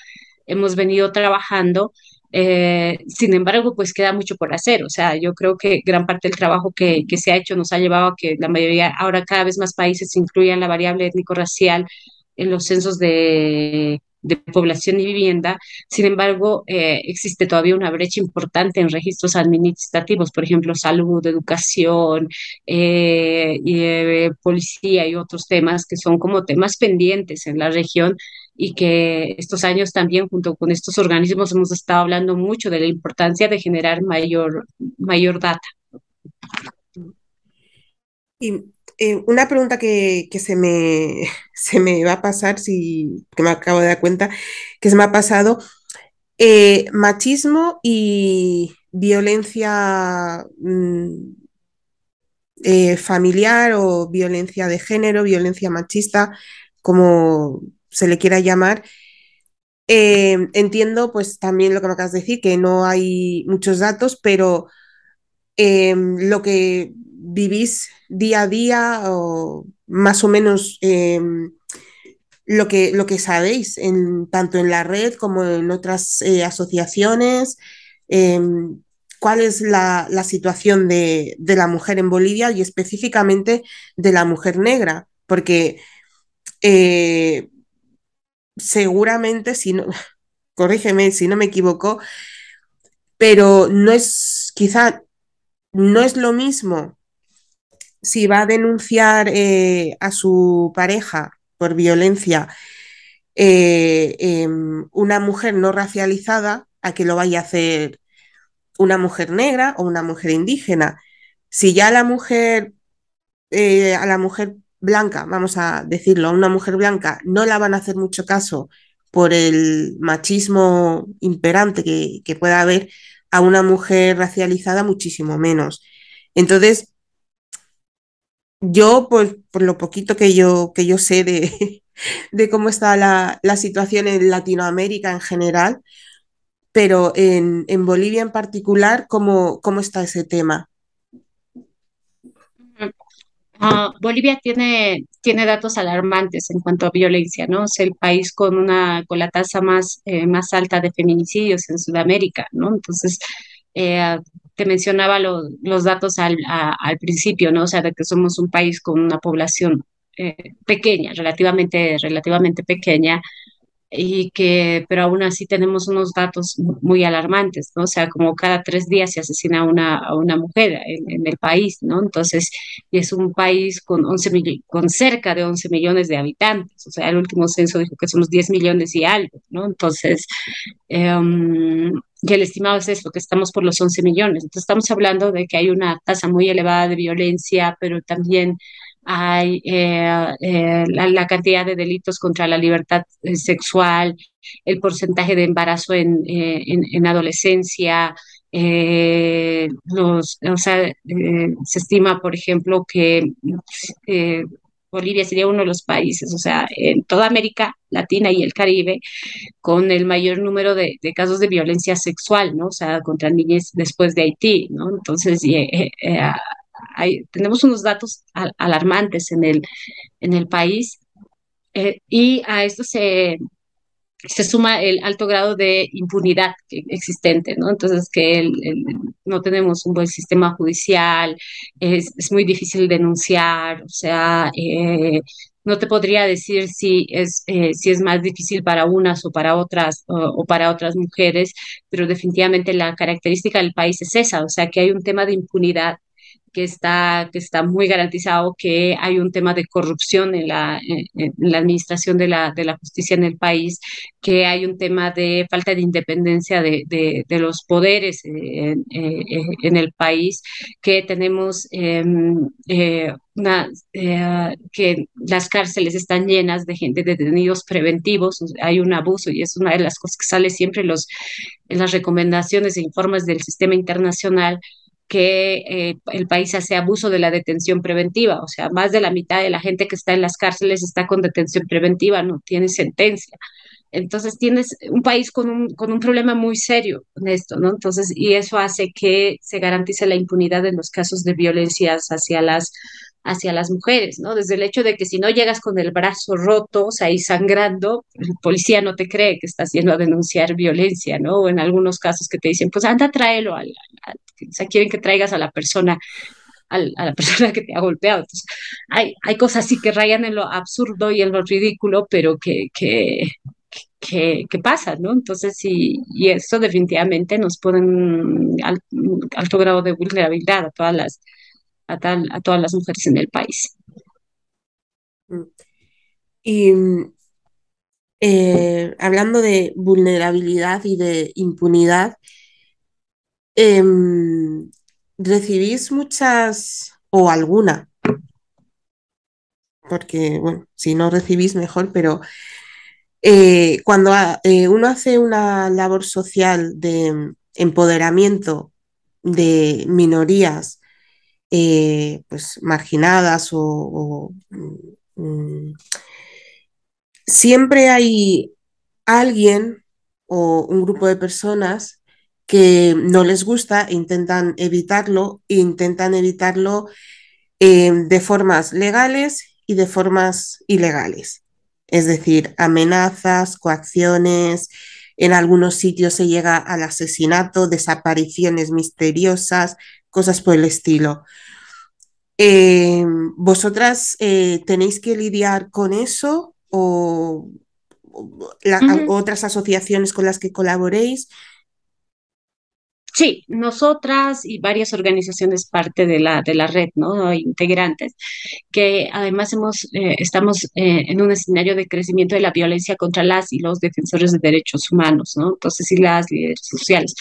hemos venido trabajando. Eh, sin embargo, pues queda mucho por hacer. O sea, yo creo que gran parte del trabajo que, que, se ha hecho nos ha llevado a que la mayoría, ahora cada vez más países incluyan la variable étnico-racial en los censos de, de población y vivienda. Sin embargo, eh, existe todavía una brecha importante en registros administrativos, por ejemplo, salud, educación, eh, eh, policía y otros temas que son como temas pendientes en la región y que estos años también junto con estos organismos hemos estado hablando mucho de la importancia de generar mayor, mayor data. Y eh, una pregunta que, se, me, se, me, va a pasar, si, que me acabo de dar cuenta, que se me ha pasado, eh, machismo y violencia mm, eh, familiar o violencia de género, violencia machista, como se le quiera llamar. entiendo pues también lo que me acabas de decir, que no hay muchos datos, pero lo que vivís día a día o más o menos em, lo, que, lo que sabéis, en, tanto en la red como en otras eh, asociaciones. Em, ¿Cuál es la, situación de, la mujer en Bolivia y específicamente de la mujer negra? Porque eh, seguramente, si no, corrígeme si no me equivoco, pero no es, quizá no es lo mismo si va a denunciar eh, a su pareja por violencia eh, em, una mujer no racializada a que lo vaya a hacer una mujer negra o una mujer indígena. Si ya la mujer, eh, a la mujer blanca, vamos a decirlo, a una mujer blanca no la van a hacer mucho caso por el machismo imperante que, que pueda haber, a una mujer racializada muchísimo menos. Entonces, yo, pues, por lo poquito que yo, que yo sé de, de cómo está la, situación en Latinoamérica en general, pero en, Bolivia en particular, ¿cómo, cómo está ese tema? Ah, Bolivia tiene, tiene datos alarmantes en cuanto a violencia, ¿no? Es el país con una con la tasa más, eh, más alta de feminicidios en Sudamérica, ¿no? Entonces, eh, te mencionaba los datos al, al, principio, ¿no? O sea, de que somos un país con una población eh, pequeña, relativamente, relativamente pequeña, y que, pero aún así tenemos unos datos muy alarmantes, ¿no? O sea, como cada tres días se asesina a una, a una mujer en, el país, ¿no? Entonces, y es un país con, 11 con cerca de 11 millones de habitantes, o sea, el último censo dijo que somos 10 millones y algo, ¿no? Entonces, um, y el estimado es esto, que estamos por los 11 millones. Entonces, estamos hablando de que hay una tasa muy elevada de violencia, pero también hay eh, eh, la, cantidad de delitos contra la libertad eh, sexual, el porcentaje de embarazo en, en, adolescencia. los, o sea, se estima, por ejemplo, que Bolivia sería uno de los países, o sea, en toda América Latina y el Caribe, con el mayor número de, casos de violencia sexual, ¿no? O sea, contra niñas después de Haití, ¿no? Entonces, tenemos unos datos alarmantes en el, en el país eh, y a esto se, se suma el alto grado de impunidad existente, ¿no? Entonces, que no tenemos un buen sistema judicial, es, es muy difícil denunciar, o sea, eh, no te podría decir si es, eh, si es más difícil para unas o para otras o, para otras mujeres, pero definitivamente la característica del país es esa, o sea, que hay un tema de impunidad que está, que está muy garantizado que hay un tema de corrupción en la, en, la administración de la, de la justicia en el país, que hay un tema de falta de independencia de, de, los poderes en, en, el país, que tenemos em, eh, una, eh, que las cárceles están llenas de gente, de detenidos preventivos, hay un abuso y es una de las cosas que sale siempre en, los, en las recomendaciones e informes del sistema internacional que eh, el país hace abuso de la detención preventiva, o sea, más de la mitad de la gente que está en las cárceles está con detención preventiva, no tiene sentencia. Entonces tienes un país con un, con un problema muy serio en esto, ¿no? Entonces, y eso hace que se garantice la impunidad en los casos de violencias hacia las hacia las mujeres, ¿no? Desde el hecho de que si no llegas con el brazo roto, o sea, ahí sangrando, el policía no te cree que estás yendo a denunciar violencia, ¿no? O en algunos casos que te dicen, pues anda, tráelo, al, o sea, quieren que traigas a la persona a la persona que te ha golpeado. Hay, cosas así que rayan en lo absurdo y en lo ridículo, pero que, que, que, que pasan, ¿no? Entonces, y, y eso definitivamente nos pone un alto grado de vulnerabilidad a todas las, a, tal, a todas las mujeres en el país. Mm. Y eh, hablando de vulnerabilidad y de impunidad, em, ¿recibís muchas o alguna? Porque, bueno, si no recibís mejor, pero eh, cuando eh, uno hace una labor social de empoderamiento de minorías eh, pues marginadas o, mm, mm, siempre hay alguien o un grupo de personas que no les gusta intentan evitarlo intentan evitarlo eh, de formas legales y de formas ilegales. Es decir, amenazas, coacciones, en algunos sitios se llega al asesinato, desapariciones misteriosas, cosas por el estilo. Eh, ¿Vosotras eh, tenéis que lidiar con eso o, otras asociaciones con las que colaboréis? Sí, nosotras y varias organizaciones parte de la, de la red, ¿no? Integrantes, que además hemos, eh, estamos eh, en un escenario de crecimiento de la violencia contra las y los defensores de derechos humanos, ¿no? Entonces, y las líderes sociales.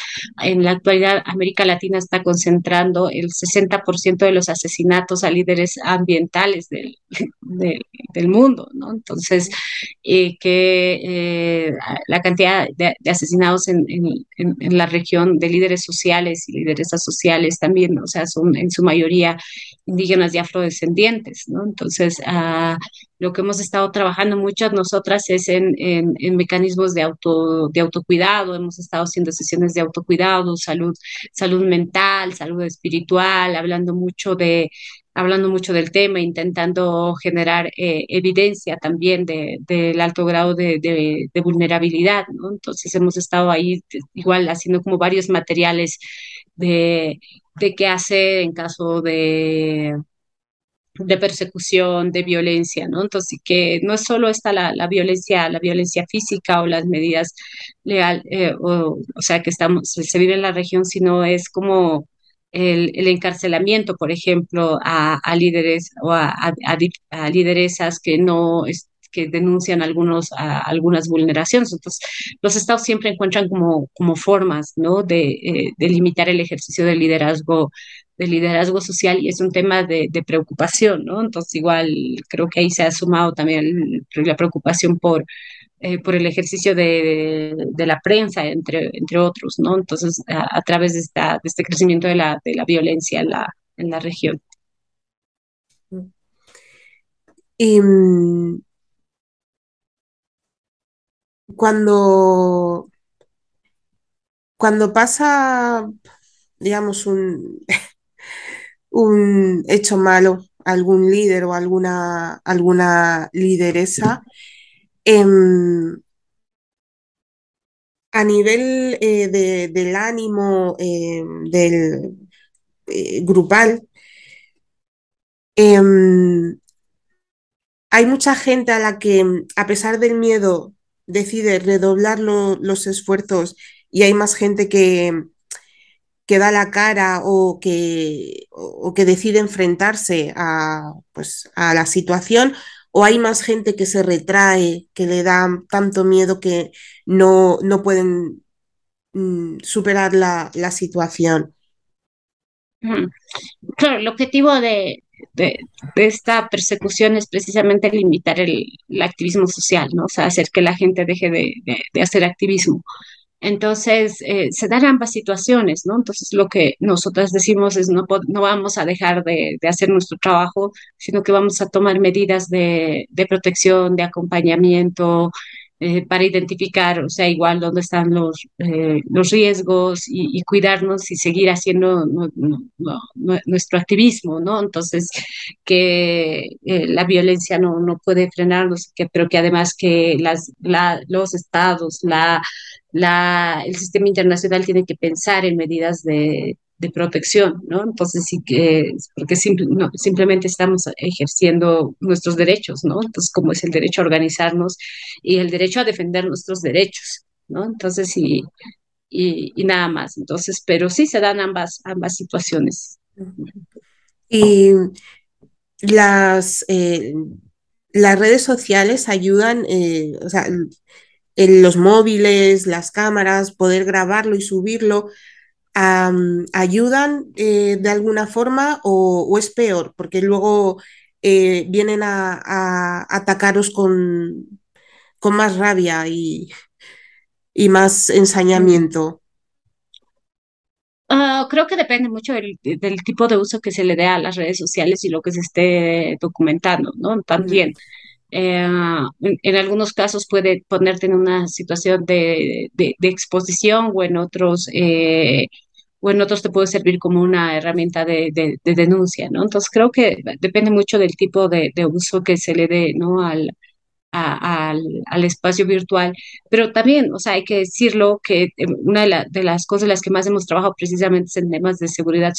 En la actualidad, América Latina está concentrando el 60% de los asesinatos a líderes ambientales del, del mundo, ¿no? Entonces, eh, que la cantidad de, asesinados en, en, en la región de líderes sociales y lideresas sociales también, o sea, son en su mayoría indígenas y afrodescendientes, ¿no? Entonces, uh, lo que hemos estado trabajando muchas nosotras es en, en, en, mecanismos de, auto, de autocuidado, hemos estado haciendo sesiones de autocuidado, salud, salud mental, salud espiritual, hablando mucho de hablando mucho del tema, intentando generar eh, evidencia también del de, alto grado de, vulnerabilidad, ¿no? Entonces hemos estado ahí igual haciendo como varios materiales de, qué hacer en caso de de persecución, de violencia, ¿no? Entonces, que no es solo esta la, la violencia, la violencia física o las medidas legal, eh, o, o, sea, que estamos, se vive en la región, sino es como el, el encarcelamiento, por ejemplo, a, a líderes o a, a, lideresas que no que denuncian algunos, algunas vulneraciones. Entonces, los estados siempre encuentran como, como formas ¿no? de, eh, de limitar el ejercicio del liderazgo de liderazgo social y es un tema de, preocupación, ¿no? Entonces igual creo que ahí se ha sumado también la preocupación por, eh, por el ejercicio de, la prensa, entre, entre otros, ¿no? Entonces, a, través de, de este crecimiento de la, de la violencia en la, región. Y mm, cuando, cuando pasa, digamos, un, un hecho malo, algún líder o alguna, alguna lideresa, em, a nivel eh, del ánimo em, del eh, grupal, em, hay mucha gente a la que, a pesar del miedo, decide redoblar los esfuerzos y hay más gente que, que da la cara o que, o que decide enfrentarse a, pues, a la situación, o hay más gente que se retrae, que le da tanto miedo que no, no pueden mm, superar la, situación. Claro, el objetivo de, esta persecución es precisamente limitar el, activismo social, ¿no? O sea, hacer que la gente deje de hacer activismo. Entonces, eh, se dan ambas situaciones, ¿no? Entonces, lo que nosotras decimos es no, no vamos a dejar de, hacer nuestro trabajo, sino que vamos a tomar medidas de, protección, de acompañamiento, eh, para identificar, o sea, igual dónde están los, eh, los riesgos y, cuidarnos y seguir haciendo nuestro activismo, ¿no? Entonces, que la violencia no, no puede frenarnos, que, pero que además que las, los estados, la la, el sistema internacional tiene que pensar en medidas de, protección, ¿no? Entonces sí que, porque simplemente estamos ejerciendo nuestros derechos, ¿no? Entonces, como es el derecho a organizarnos y el derecho a defender nuestros derechos, ¿no? Entonces, y, y, nada más. Entonces, pero sí se dan ambas, ambas situaciones. Y las, eh, las redes sociales ayudan, eh, o sea, los móviles, las cámaras, poder grabarlo y subirlo, ayudan eh, de alguna forma o, es peor, porque luego eh, vienen a, atacaros con, con, más rabia y, y más ensañamiento. Ah, creo que depende mucho del, tipo de uso que se le dé a las redes sociales y lo que se esté documentando, ¿no? También. Eh, en, algunos casos puede ponerte en una situación de, exposición o en otros eh, o en otros te puede servir como una herramienta de, denuncia, ¿no? Entonces creo que depende mucho del tipo de, uso que se le dé, ¿no? Al, al, espacio virtual, pero también, o sea, hay que decirlo que eh, una de, las cosas en las que más hemos trabajado precisamente es en temas de seguridad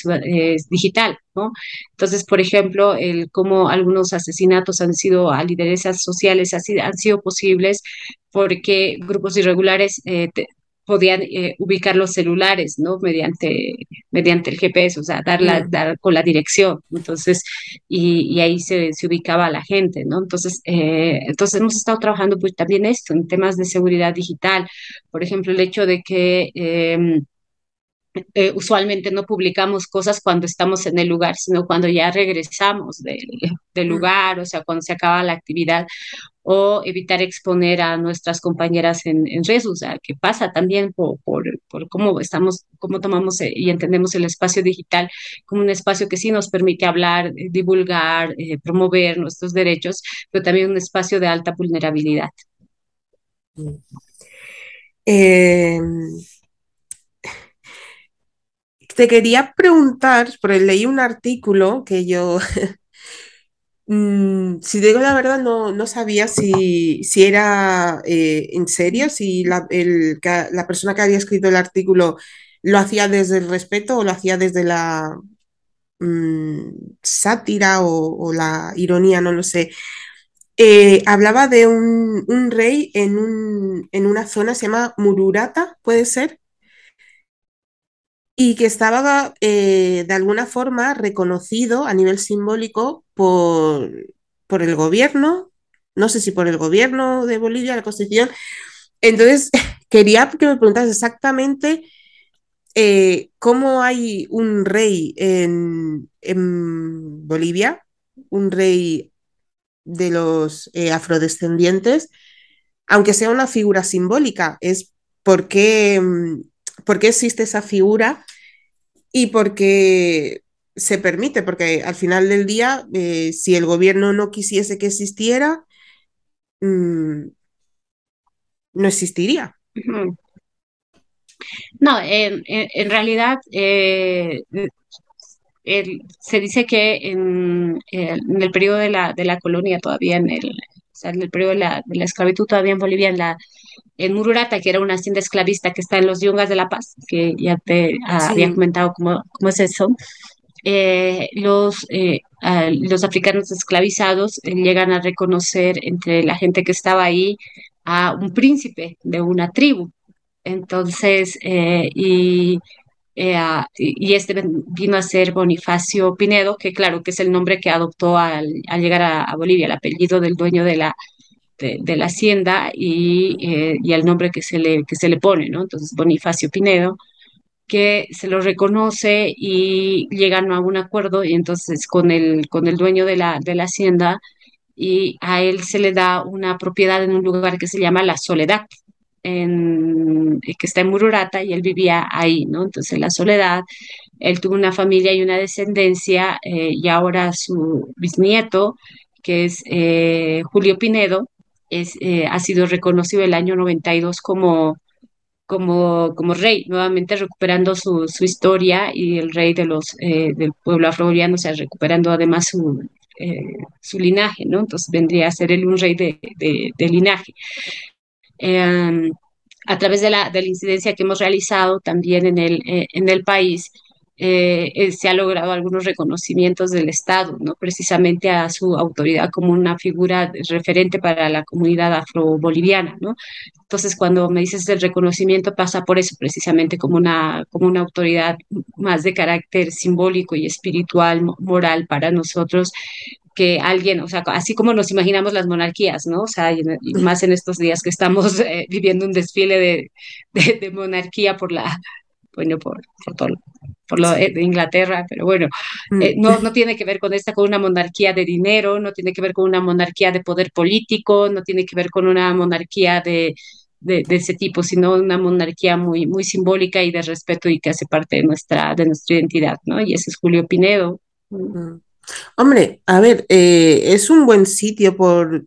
digital, ¿no? Entonces, por ejemplo, el cómo algunos asesinatos han sido a lideresas sociales han sido posibles porque grupos irregulares eh, podían eh, ubicar los celulares, ¿no? Mediante, mediante el GPS, o sea, dar, mm. dar con la dirección. Entonces, y, ahí se, se, ubicaba la gente, ¿no? Entonces, eh, entonces hemos estado trabajando pues, también esto, en temas de seguridad digital. Por ejemplo, el hecho de que... Em, eh, usualmente no publicamos cosas cuando estamos en el lugar, sino cuando ya regresamos del, del, lugar, o sea, cuando se acaba la actividad, o evitar exponer a nuestras compañeras en, en redes, o sea, que pasa también por, por, por, cómo estamos, cómo tomamos eh, y entendemos el espacio digital como un espacio que sí nos permite hablar, eh, divulgar, promover nuestros derechos, pero también un espacio de alta vulnerabilidad. Eh, te quería preguntar, porque leí un artículo que yo, mm, si digo la verdad, no, no sabía si, si era eh, en serio, si la, la, persona que había escrito el artículo lo hacía desde el respeto o lo hacía desde la mm, sátira o, la ironía, no lo sé. Eh, hablaba de un, un rey en, un, en, una zona, se llama Mururata, ¿puede ser? Y que estaba eh, de alguna forma reconocido a nivel simbólico por, por, el gobierno, no sé si por el gobierno de Bolivia, la Constitución. Entonces, quería que me preguntas exactamente eh, cómo hay un rey en, en Bolivia, un rey de los eh, afrodescendientes, aunque sea una figura simbólica, es por qué, mm, por qué existe esa figura y por qué se permite, porque al final del día, eh, si el gobierno no quisiese que existiera, mmm, no existiría. No, en, realidad eh, se dice que en, en, el periodo de la, de la colonia, todavía en el, o sea, en el periodo de la, de la esclavitud, todavía en Bolivia, en, la, en Mururata, que era una hacienda esclavista que está en los Yungas de la Paz, que ya te ah, había comentado cómo, cómo es eso, eh, los, eh, los africanos esclavizados eh, llegan a reconocer entre la gente que estaba ahí a un príncipe de una tribu. Entonces, y, y este vino a ser Bonifacio Pinedo, que claro, que es el nombre que adoptó al, al llegar a, a, Bolivia, el apellido del dueño de la, de, la hacienda y, eh, y, el nombre que se, le, que se le pone, ¿no? Entonces, Bonifacio Pinedo, que se lo reconoce y llegan a un acuerdo y entonces con el, con el dueño de la, de la hacienda y a él se le da una propiedad en un lugar que se llama La Soledad en, que está en Mururata y él vivía ahí, ¿no? Entonces la soledad, él tuvo una familia y una descendencia eh, y ahora su bisnieto, que es eh, Julio Pinedo, es, eh, ha sido reconocido el año 92 como, como, como rey, nuevamente recuperando su, su historia y el rey de los, del pueblo afroboliano, o sea, recuperando además su, su linaje, ¿no? Entonces vendría a ser él un rey de, de, de linaje. Eh, a través de la, de incidencia que hemos realizado también en el, eh, en el país, eh, se ha logrado algunos reconocimientos del Estado, ¿no? precisamente a su autoridad como una figura referente para la comunidad afro-boliviana. ¿no? Entonces, cuando me dices el reconocimiento, pasa por eso, precisamente como una, como una autoridad más de carácter simbólico y espiritual, moral para nosotros, que alguien, o sea, así como nos imaginamos las monarquías, ¿no? O sea, más en estos días que estamos eh, viviendo un desfile de, de, de, monarquía por la, bueno, por, por todo, por lo de Inglaterra, pero bueno, eh, no, no tiene que ver con esta, con una monarquía de dinero, no tiene que ver con una monarquía de poder político, no tiene que ver con una monarquía de, de, de, ese tipo, sino una monarquía muy, muy simbólica y de respeto y que hace parte de nuestra, de nuestra identidad, ¿no? Y ese es Julio Pinedo. Mm. Hombre, a ver, eh, es un buen sitio por,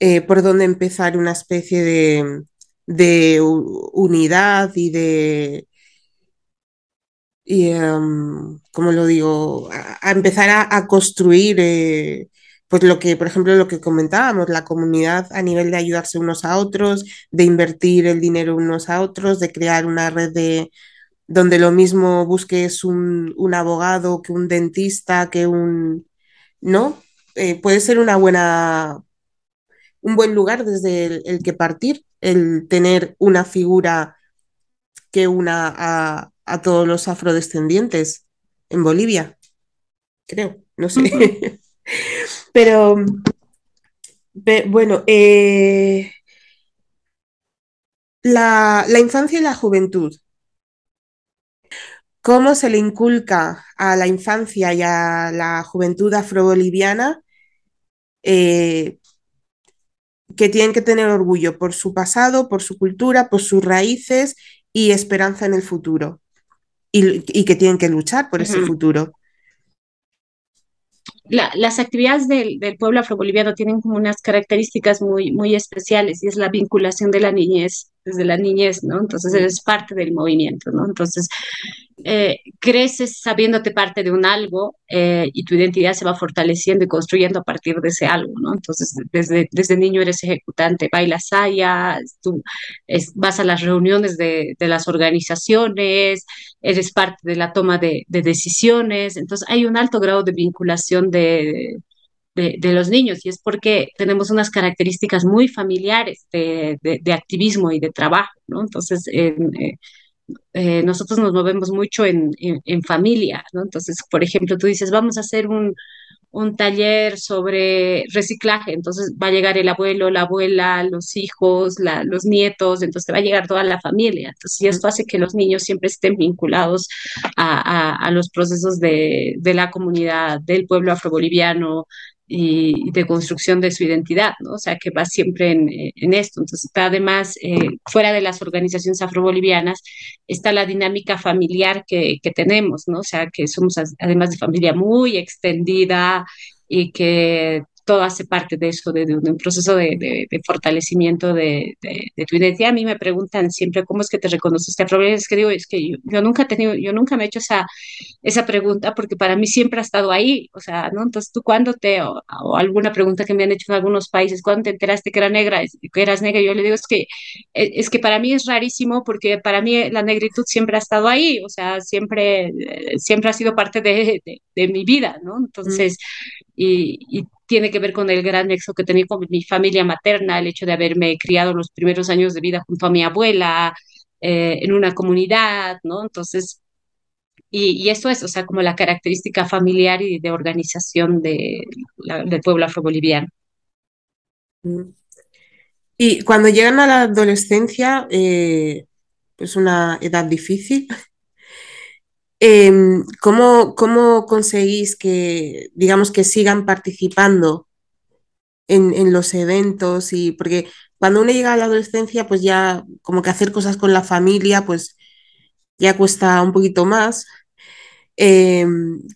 eh, por donde empezar una especie de, de unidad y de, y, um, ¿cómo lo digo? A, empezar a, a construir, eh, pues lo que, por ejemplo, lo que comentábamos, la comunidad a nivel de ayudarse unos a otros, de invertir el dinero unos a otros, de crear una red de, donde lo mismo busques un, un abogado que un dentista, que un, ¿no? Eh, puede ser una buena, un buen lugar desde el, el, que partir, el tener una figura que una a, a todos los afrodescendientes en Bolivia, creo, no sé. Pero, bueno, eh, la, la infancia y la juventud cómo se le inculca a la infancia y a la juventud afroboliviana eh, que tienen que tener orgullo por su pasado, por su cultura, por sus raíces y esperanza en el futuro. Y, y que tienen que luchar por uh -huh. ese futuro. La, las actividades del, del, pueblo afroboliviano tienen como unas características muy, muy especiales y es la vinculación de la niñez, desde la niñez, ¿no? Entonces eres parte del movimiento, ¿no? Entonces eh, creces sabiéndote parte de un algo eh, y tu identidad se va fortaleciendo y construyendo a partir de ese algo, ¿no? Entonces, desde, desde niño eres ejecutante, bailas saya, tú vas a las reuniones de, de, las organizaciones, eres parte de la toma de, de, decisiones, entonces hay un alto grado de vinculación de, de, los niños y es porque tenemos unas características muy familiares de, de, activismo y de trabajo, ¿no? Entonces, en, eh, eh, nosotros nos movemos mucho en, en, en familia, ¿no? Entonces, por ejemplo, tú dices, vamos a hacer un, un taller sobre reciclaje, entonces va a llegar el abuelo, la abuela, los hijos, la, los nietos, entonces va a llegar toda la familia. Entonces, y esto hace que los niños siempre estén vinculados a, a, a los procesos de, de, la comunidad, del pueblo afroboliviano, y, de construcción de su identidad, ¿no? O sea, que va siempre en, en esto. Entonces, además, eh, fuera de las organizaciones afrobolivianas, está la dinámica familiar que, que tenemos, ¿no? O sea, que somos además de familia muy extendida y que todo hace parte de eso, de, de un proceso de, de, de fortalecimiento de, tu identidad. A mí me preguntan siempre cómo es que te reconoces afroboliviana. Es que digo, es que yo, yo, nunca he tenido, yo nunca me he hecho esa, esa pregunta porque para mí siempre ha estado ahí, o sea, ¿no? Entonces, ¿tú cuándo te, o, o alguna pregunta que me han hecho en algunos países, ¿cuándo te enteraste que era negra, que eras negra? Yo le digo, es que, e, es que para mí es rarísimo porque para mí la negritud siempre ha estado ahí, o sea, siempre, siempre ha sido parte de, mi vida, ¿no? Entonces, mm. Y, tiene que ver con el gran nexo que tenía con mi familia materna, el hecho de haberme criado los primeros años de vida junto a mi abuela, eh, en una comunidad, ¿no? Entonces, y, y, esto es, o sea, como la característica familiar y de organización de, la, del pueblo afroboliviano. Y cuando llegan a la adolescencia, eh, pues una edad difícil, eh, ¿cómo, ¿cómo, conseguís que, digamos, que sigan participando en, en, los eventos? Y porque cuando uno llega a la adolescencia, pues ya como que hacer cosas con la familia, pues ya cuesta un poquito más. Eh,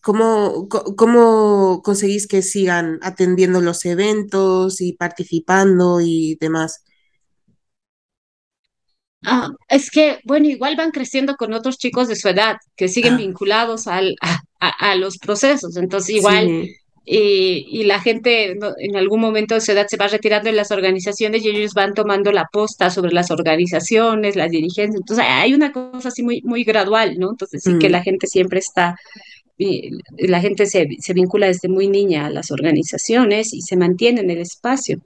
¿cómo, ¿Cómo conseguís que sigan atendiendo los eventos y participando y demás? Ah, es que, bueno, igual van creciendo con otros chicos de su edad que siguen ah. vinculados al, a, a, a, los procesos. Entonces, igual, sí. y, y, la gente en algún momento de su edad se va retirando de las organizaciones y ellos van tomando la posta sobre las organizaciones, las dirigencias. Entonces, hay una cosa así muy, muy gradual, ¿no? Entonces, sí mm. que la gente siempre está la gente se, se, vincula desde muy niña a las organizaciones y se mantiene en el espacio.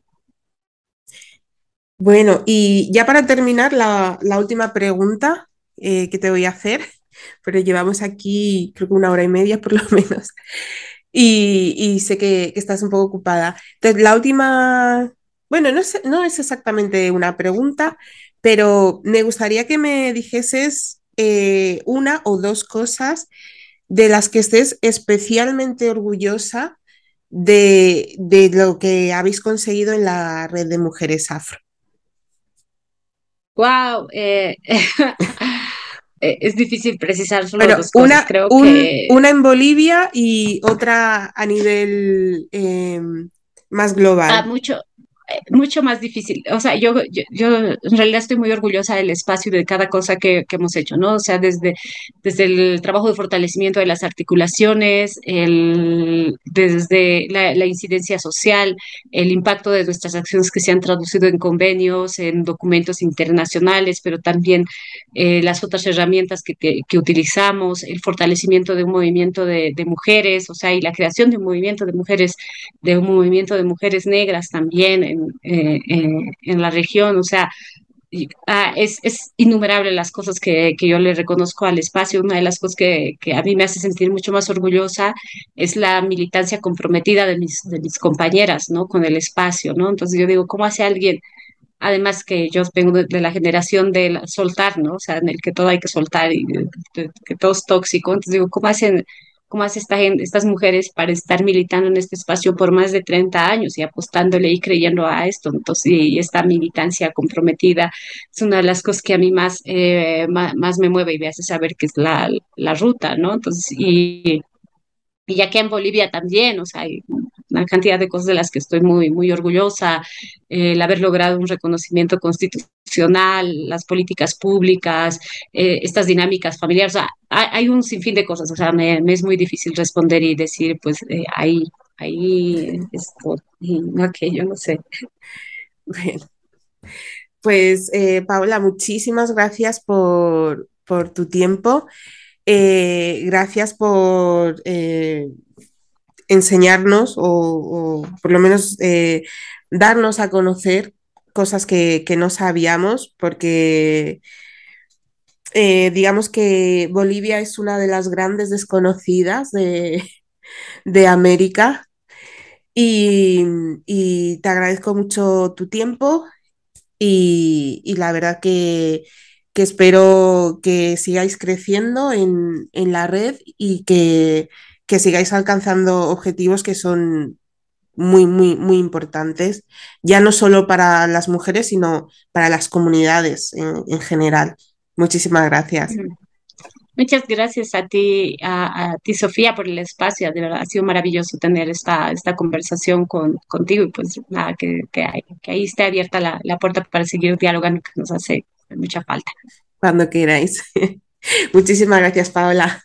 Bueno, y ya para terminar, la, última pregunta eh, que te voy a hacer, pero llevamos aquí creo que una hora y media por lo menos, y, sé que, que, estás un poco ocupada. Entonces, la última, bueno, no es, no es exactamente una pregunta, pero me gustaría que me dijeses eh, una o dos cosas de las que estés especialmente orgullosa de, de lo que habéis conseguido en la red de mujeres afro. Wow, eh, es difícil precisar solo dos cosas. Una, Creo un, que... una en Bolivia y otra a nivel eh, más global. Ah, mucho, mucho más difícil. O sea, yo, yo, en realidad estoy muy orgullosa del espacio y de cada cosa que, hemos hecho, ¿no? O sea, desde, desde el trabajo de fortalecimiento de las articulaciones, el, desde la, incidencia social, el impacto de nuestras acciones que se han traducido en convenios, en documentos internacionales, pero también eh, las otras herramientas que, que, utilizamos, el fortalecimiento de un movimiento de, mujeres, o sea, y la creación de un movimiento de mujeres, de un movimiento de mujeres negras también eh, eh, en la región, o sea, ah, es, innumerable las cosas que, que, yo le reconozco al espacio. Una de las cosas que, que, a mí me hace sentir mucho más orgullosa es la militancia comprometida de mis, de mis compañeras, ¿no? Con el espacio, ¿no? Entonces yo digo, ¿cómo hace alguien? Además que yo vengo de, la generación de soltar, ¿no? O sea, en el que todo hay que soltar y que todo es tóxico. Entonces digo, ¿cómo hacen? Cómo hace esta gente, estas mujeres para estar militando en este espacio por más de 30 años y apostándole y creyendo a esto. Entonces, y esta militancia comprometida es una de las cosas que a mí más, eh, más, me mueve y me hace saber que es la, la ruta, ¿no? Entonces, y, y ya que en Bolivia también, o sea, hay una cantidad de cosas de las que estoy muy, muy orgullosa, eh, el haber logrado un reconocimiento constitucional, las políticas públicas, eh, estas dinámicas familiares, o sea, hay, un sinfín de cosas, o sea, me, es muy difícil responder y decir, pues, eh, ahí, ahí, esto, y aquello, no sé. Bueno, pues, eh, Paula, muchísimas gracias por, por tu tiempo. Eh, gracias por eh, enseñarnos o, por lo menos eh, darnos a conocer cosas que, no sabíamos, porque digamos que Bolivia es una de las grandes desconocidas de, de América. y, te agradezco mucho tu tiempo y la verdad que, que, espero que sigáis creciendo en, en la red y que, que, sigáis alcanzando objetivos que son muy, muy, muy importantes, ya no solo para las mujeres, sino para las comunidades en, en general. Muchísimas gracias. Muchas gracias a ti, a, a, ti Sofía, por el espacio. De verdad, ha sido maravilloso tener esta, esta conversación con, contigo y pues nada, que, que, que ahí esté abierta la, la, puerta para seguir dialogando, que nos hace mucha falta. Cuando queráis. Muchísimas gracias, Paola.